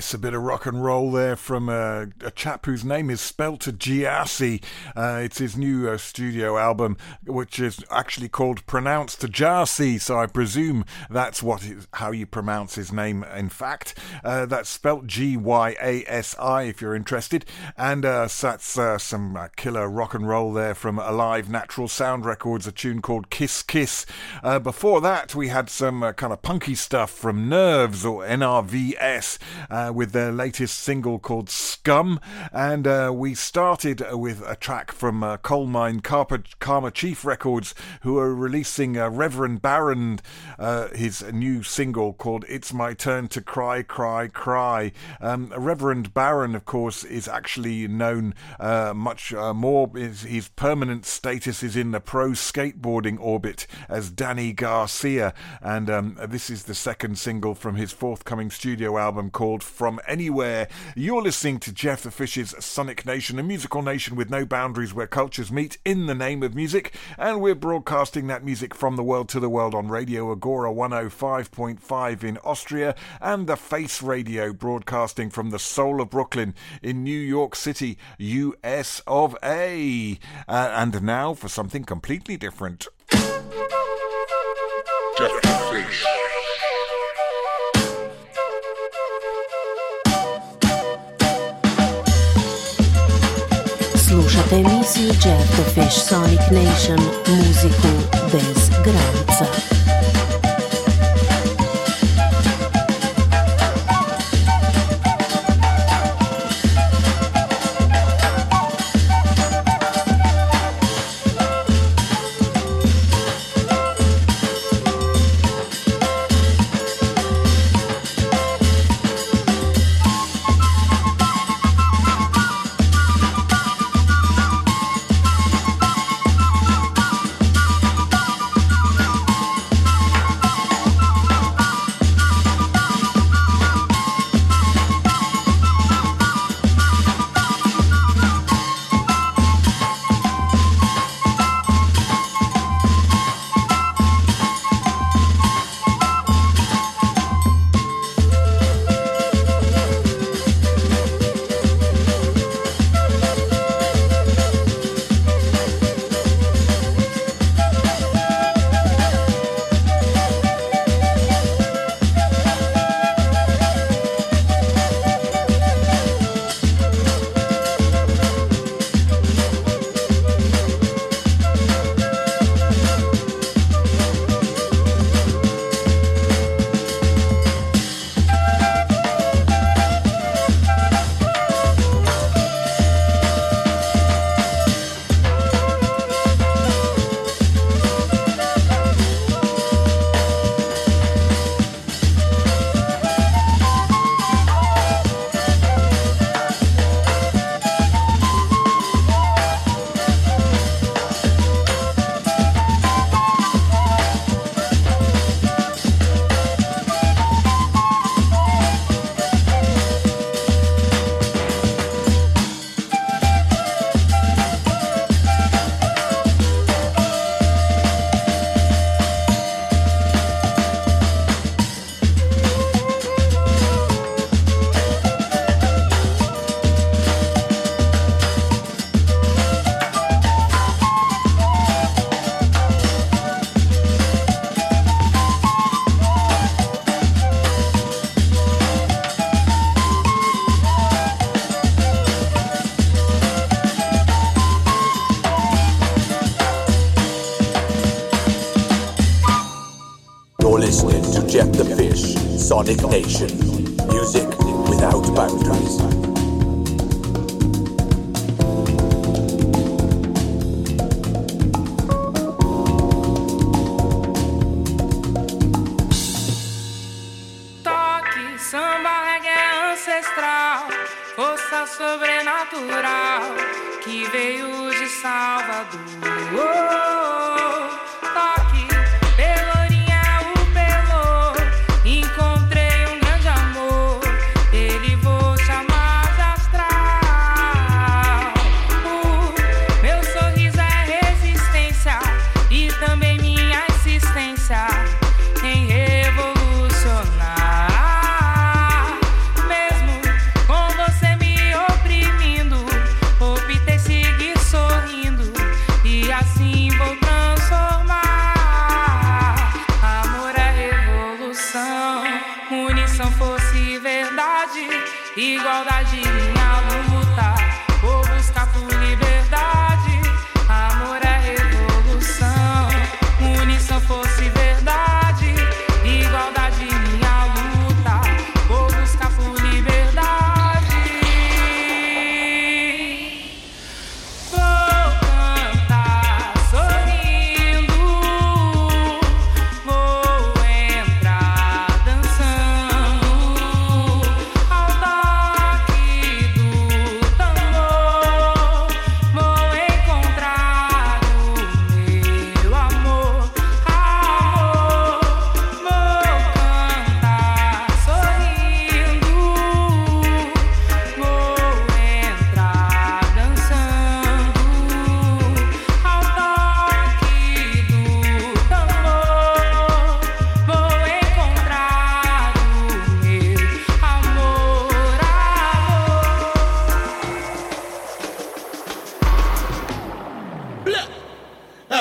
Speaker 5: Yes, a bit of rock and roll there from uh, a chap whose name is spelt Gyasi. Uh, it's his new uh, studio album, which is actually called Pronounced Jah-See, so I presume that's what is, how you pronounce his name, in fact. Uh, that's spelt G Y A S I if you're interested. And uh, that's uh, some uh, killer rock and roll there from Alive Natural Sound Records, a tune called Kiss Kiss. Before that, we had some kind of punky stuff from Nerves or NRVS with their latest single called Scum. And uh, we started with a track from uh, Colemine Karma, Karma Chief Records, who are releasing uh, Reverend Baron, uh, his new single called It's My Turn to Cry, Cry, Cry. Um, Reverend Baron, of course, is actually known uh, much uh, more. His, his permanent status is in the pro skateboarding orbit as Danny Garcia. And um, this is the second single from his forthcoming studio album called From Anywhere. You're listening to Jeff the Fish's Sonic Nation, a musical nation with no boundaries where cultures meet in the name of music. And we're broadcasting that music from the world to the world on Radio Agora 105.5 in Austria and the Face Radio broadcasting from the soul of Brooklyn in New York City, US of A. Uh, and now for something completely different.
Speaker 3: The Fish.
Speaker 33: Slušate emisiju Jeff the Fish Sonic Nation, muziku bez granica.
Speaker 34: Sonic Nation.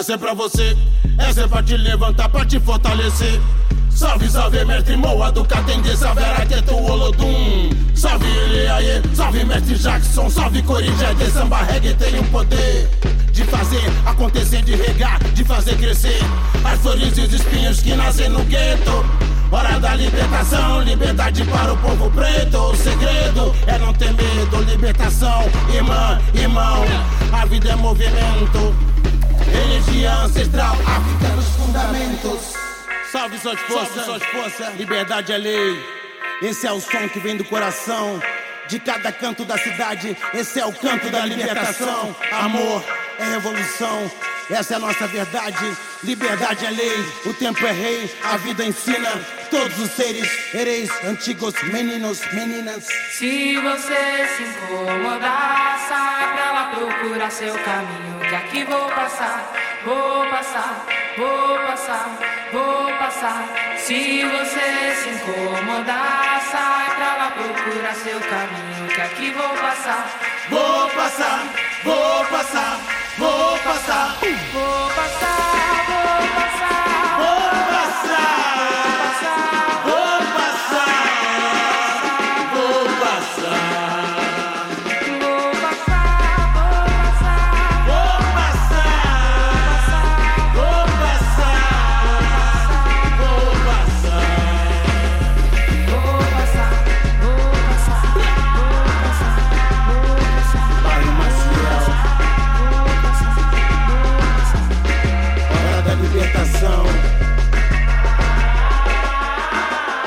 Speaker 35: Essa é pra você, essa é pra te levantar, pra te fortalecer. Salve, salve, mestre Moa do Catende, Savera, Teto, Olodum. Salve, Eliaê, salve, mestre Jackson, salve, Corinthians, de samba reggae tem um poder de fazer acontecer, de regar, de fazer crescer as flores e os espinhos que nascem no gueto. Hora da libertação, liberdade para o povo preto. O segredo é não ter medo, libertação, irmã, irmão. A vida é movimento, energia ancestral, África nos fundamentos. Salve suas forças. Liberdade é lei. Esse é o som que vem do coração. De cada canto da cidade, esse é o canto da libertação. Amor é revolução. Essa é a nossa verdade. Liberdade é lei. O tempo é rei. A vida ensina. Todos os seres, ereis antigos, meninos, meninas.
Speaker 34: Se você se incomodar, sai pra lá procurar seu caminho. Que aqui vou passar, vou passar, vou passar, vou passar. Se você se incomodar, sai pra lá procurar seu caminho. Que aqui vou passar,
Speaker 35: Vou passar, vou passar, vou passar.
Speaker 34: vou passar,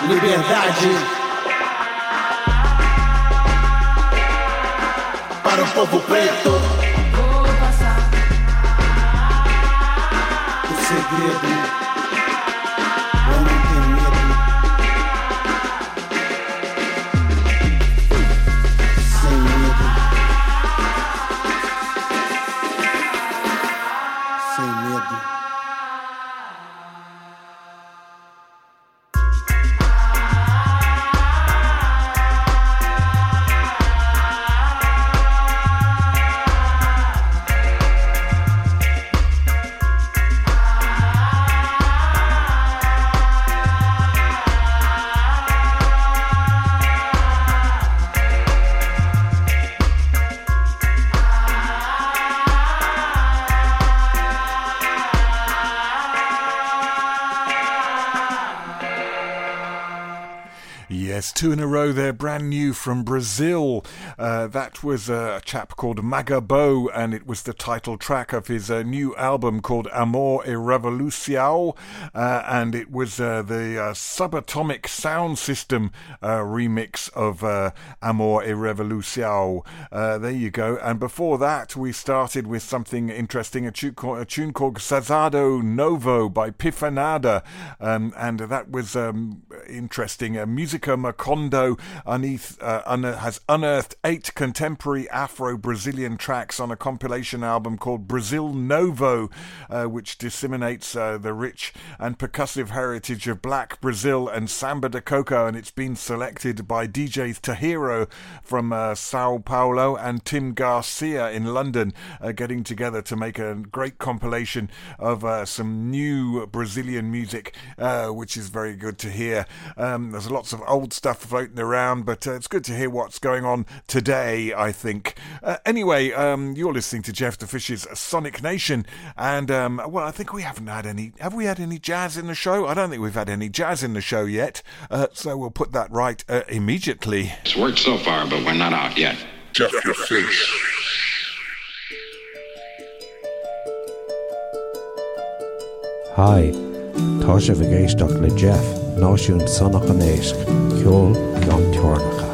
Speaker 35: Liberdade. Para o povo preto.
Speaker 34: Vou passar,
Speaker 35: O segredo
Speaker 5: a there, brand new from Brazil. Uh, that was a chap called Magabo, and it was the title track of his uh, new album called Amor e Revolução, uh, and it was uh, the uh, subatomic sound system uh, remix of Amor e Revolução. There you go. And before that, we started with something interesting, a tune called, a tune called Sazado Novo by Pifanada, um, and that was um, interesting. Uh, Musica Macondo uneath, uh, has unearthed eight contemporary Afro-Brazilian tracks on a compilation album called Brazil Novo, uh, which disseminates uh, the rich and percussive heritage of Black Brazil and Samba de Coco, and it's been selected by DJs Tahira from uh, Sao Paulo and Tim Garcia in London, uh, getting together to make a great compilation of some new Brazilian music, which is very good to hear. Um, there's lots of old stuff floating around, but uh, it's good to hear what's going on today, I think. Uh, anyway, um, you're listening to Jeff the Fish's Sonic Nation, and um, well, I think we haven't had any. Have we had any jazz in the show? I don't think we've had any jazz in the show yet, uh, so we'll put that right uh, immediately.
Speaker 36: It's worked so far, but we're not out yet.
Speaker 30: Jeff the Fish.
Speaker 37: Hi, tá sé bh géisteach le Jeff náisiún sannach an éisc ceol gan teornacha.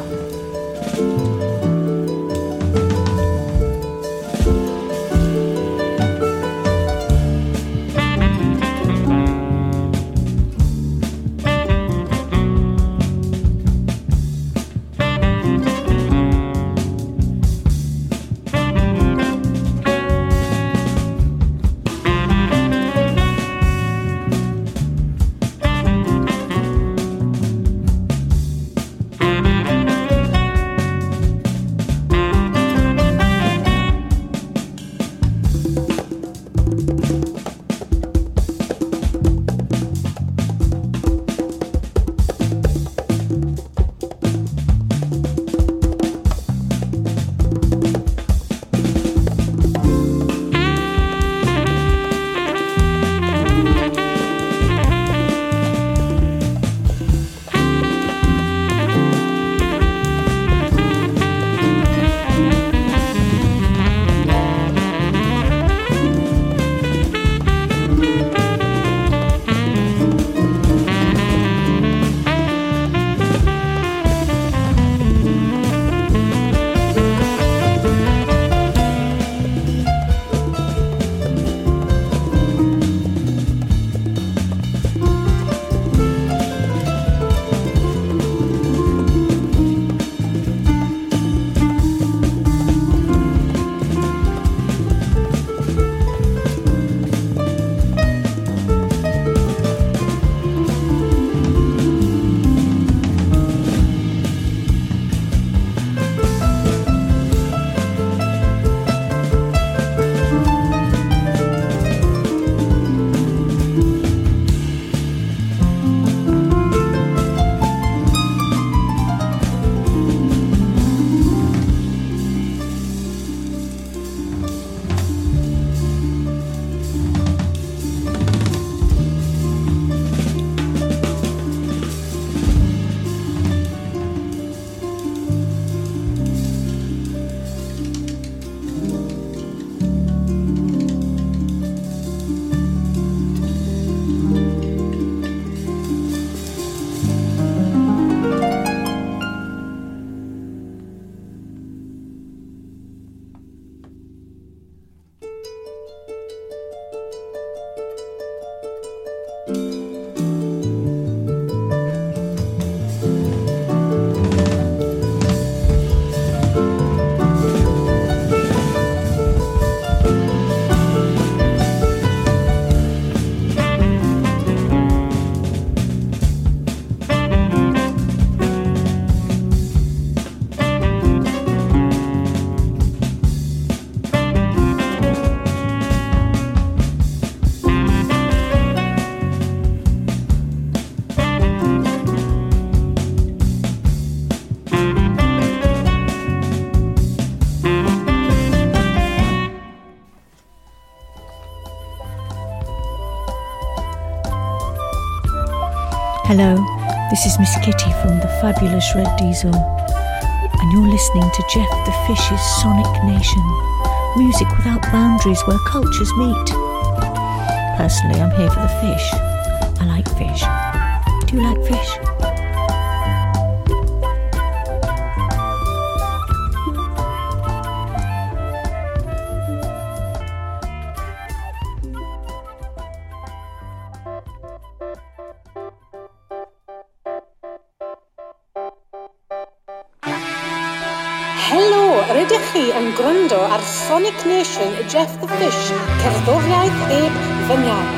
Speaker 33: Hello, this is Miss Kitty from the fabulous Red Diesel, and you're listening to Jeff the Fish's Sonic Nation. Music without boundaries where cultures meet. Personally, I'm here for the fish. I like fish. Do you like fish?
Speaker 38: Sonic Nation Jeff the Fish, cerddoriaeth heb.
Speaker 32: Jeff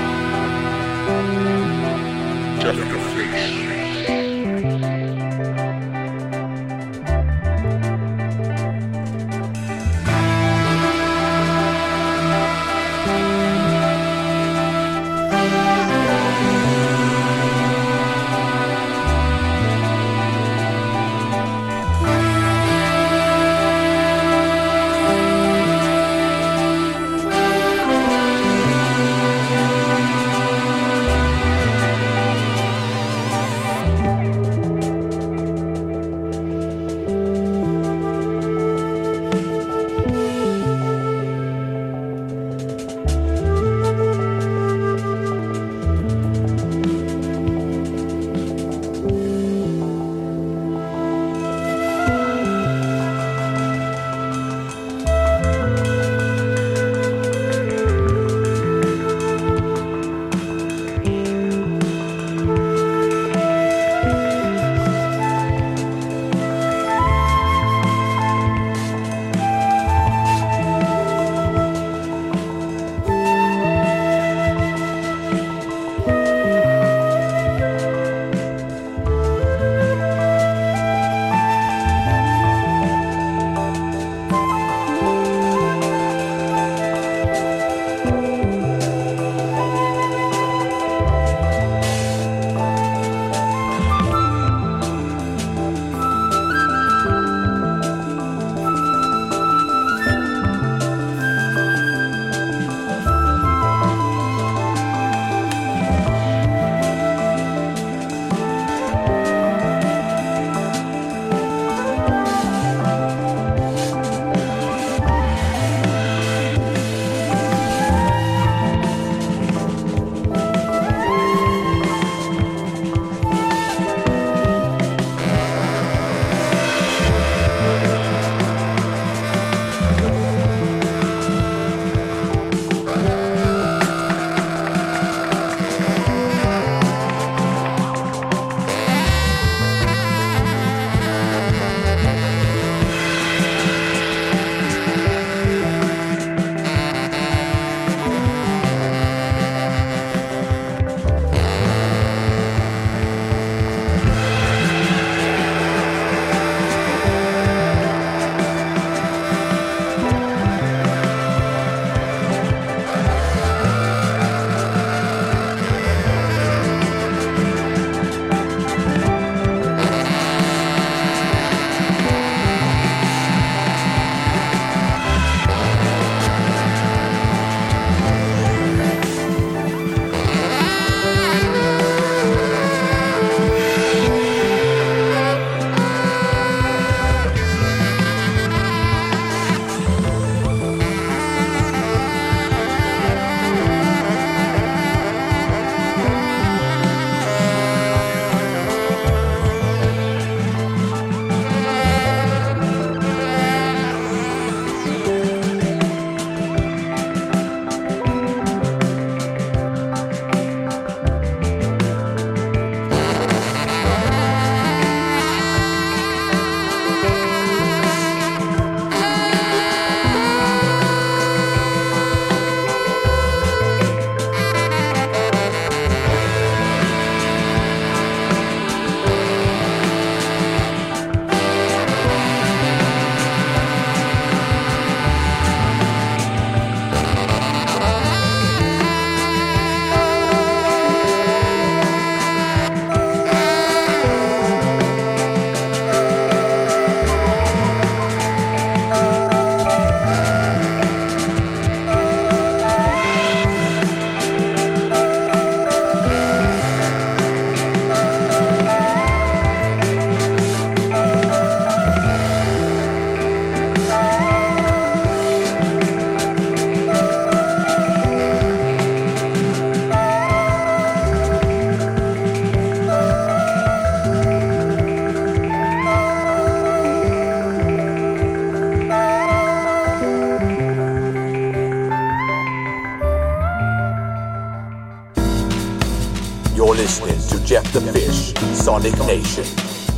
Speaker 11: Sonic Nation.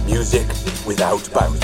Speaker 11: Music without boundaries.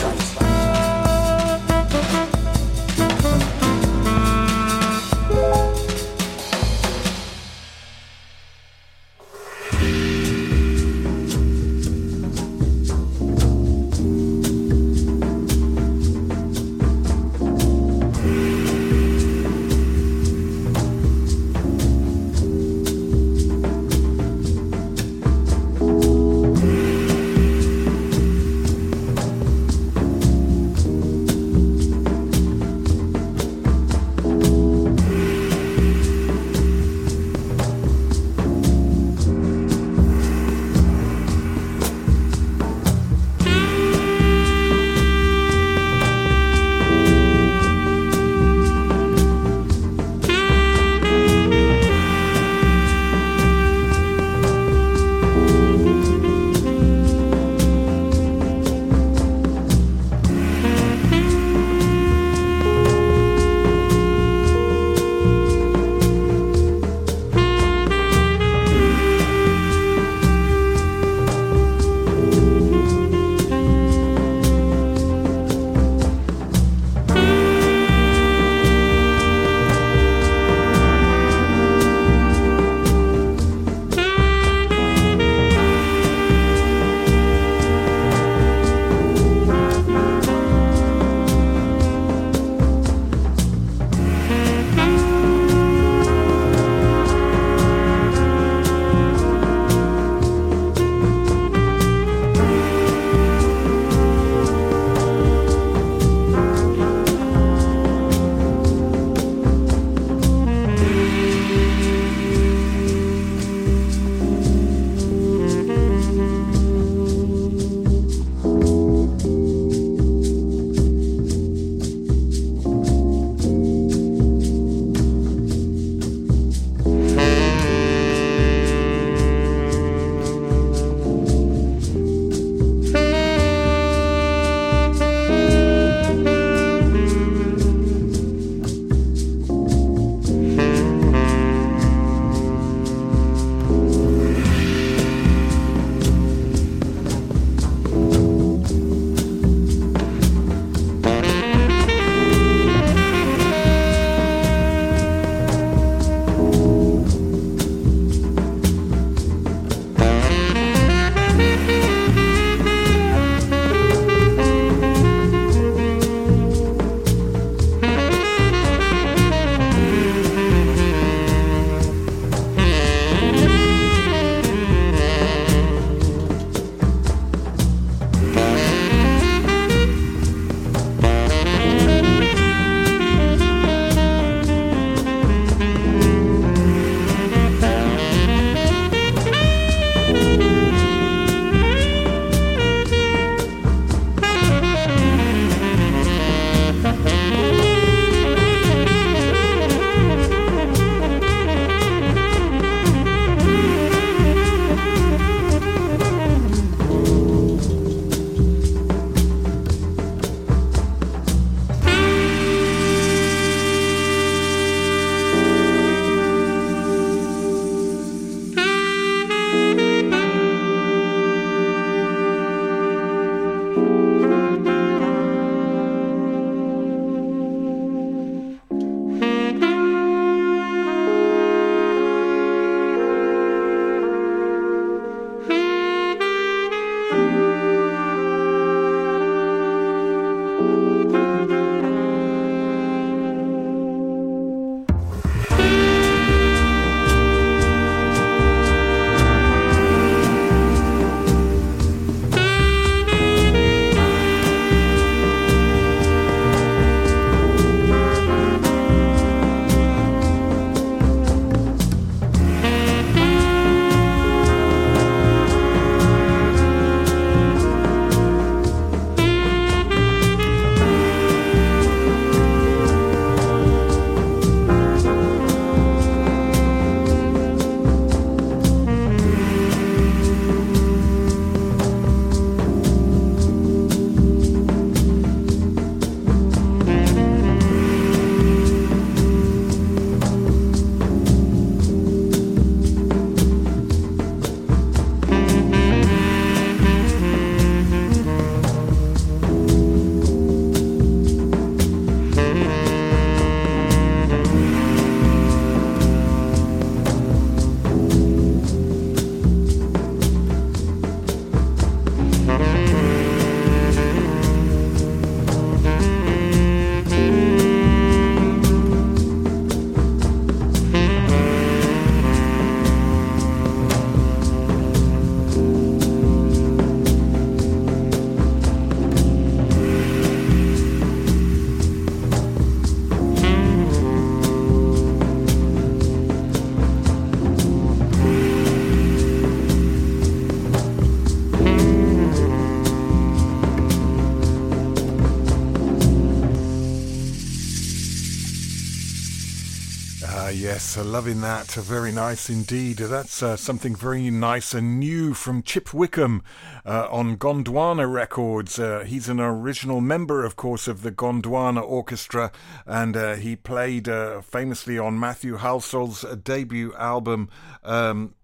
Speaker 5: Yes, uh, loving that. Uh, very nice indeed. Uh, That's uh, something very nice and new from Chip Wickham uh, on Gondwana Records. Uh, he's an original member, of course, of the Gondwana Orchestra, and he played famously on Matthew Halsall's debut album. Um,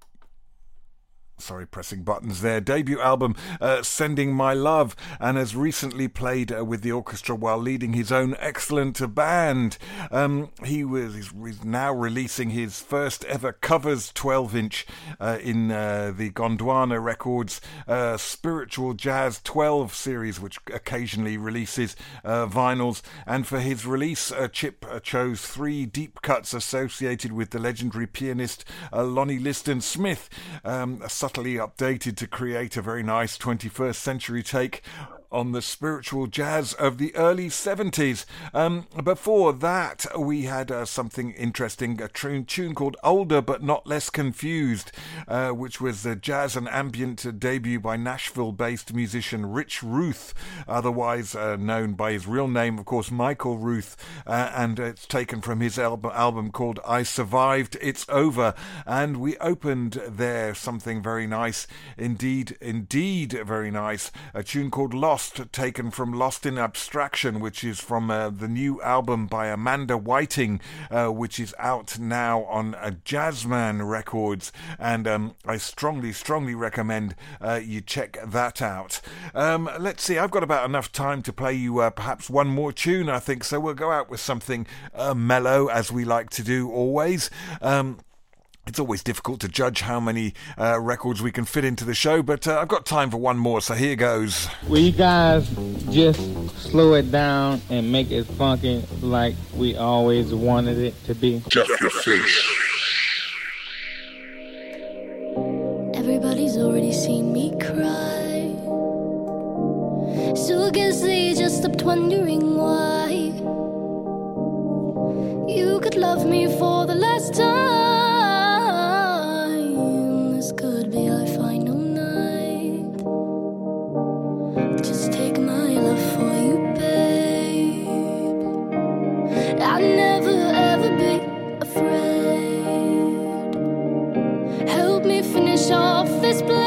Speaker 5: sorry, pressing buttons there. Debut album, uh, Sending My Love, and has recently played uh, with the orchestra while leading his own excellent band. Um, he was he's, now releasing his first ever covers 12 inch uh, in uh, the Gondwana Records uh, Spiritual Jazz 12 series, which occasionally releases uh, vinyls. And for his release, Chip chose three deep cuts associated with the legendary pianist Lonnie Liston Smith. Um, subtly updated to create a very nice 21st century take on the spiritual jazz of the early 70s. Um, before that, we had uh, something interesting, a tune, tune called Older But Not Less Confused, uh, which was the jazz and ambient debut by Nashville based musician Rich Ruth, otherwise uh, known by his real name, of course, Michael Ruth, uh, and it's taken from his album, album called I Survived, It's Over. And we opened there something very nice, indeed, indeed, very nice, a tune called Lost. Taken from Lost in Abstraction, which is from uh, the new album by Amanda Whiting, uh, which is out now on uh, Jazzman Records. And um, I strongly, strongly recommend uh, you check that out. Um, let's see, I've got about enough time to play you uh, perhaps one more tune, I think. So we'll go out with something uh, mellow, as we like to do always. Um, it's always difficult to judge how many uh, records we can fit into the show, but uh, I've got time for one more, so here goes.
Speaker 39: Will you guys just slow it down and make it funky like we always wanted it to be?
Speaker 3: Jeff your fish.
Speaker 4: Everybody's already seen me cry. So I guess they just stopped wondering why. You could love me for the last time. This place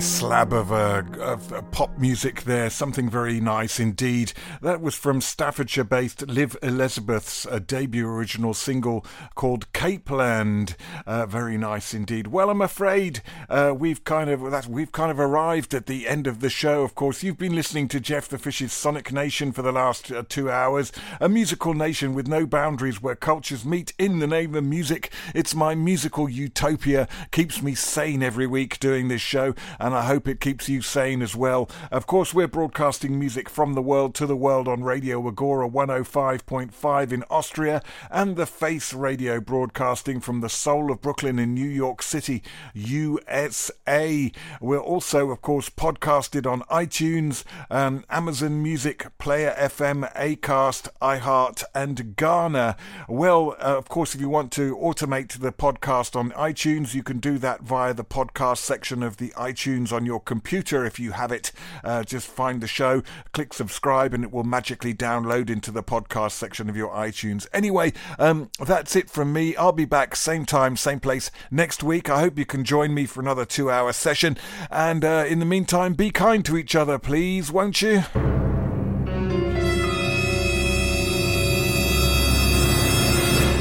Speaker 5: slab of, uh, of uh, pop music there, something very nice indeed. That was from Staffordshire based Liv Elizabeth's uh, debut original single called Capeland. Uh, very nice indeed. Well, I'm afraid uh, we've kind of that we've kind of arrived at the end of the show. Of course, you've been listening to Jeff the Fish's Sonic Nation for the last uh, two hours, a musical nation with no boundaries where cultures meet in the name of music. It's my musical utopia, keeps me sane every week doing this show and I hope it keeps you sane as well. Of course, we're broadcasting music from the world to the world on Radio Agora 105.5 in Austria and the Face Radio broadcasting from the soul of Brooklyn in New York City, USA. We're also, of course, podcasted on iTunes, um, Amazon Music, Player FM, Acast, iHeart, and Gaana. Well, uh, of course, if you want to automate the podcast on iTunes, you can do that via the podcast section of the iTunes on your computer if you have it. Uh, just find the show, click subscribe, and it will magically download into the podcast section of your iTunes. Anyway, um, that's it from me. I'll be back same time, same place next week. I hope you can join me for another two hour session. And uh, in the meantime, be kind to each other, please, won't you?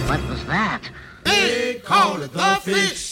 Speaker 32: What was that? They call it the fish.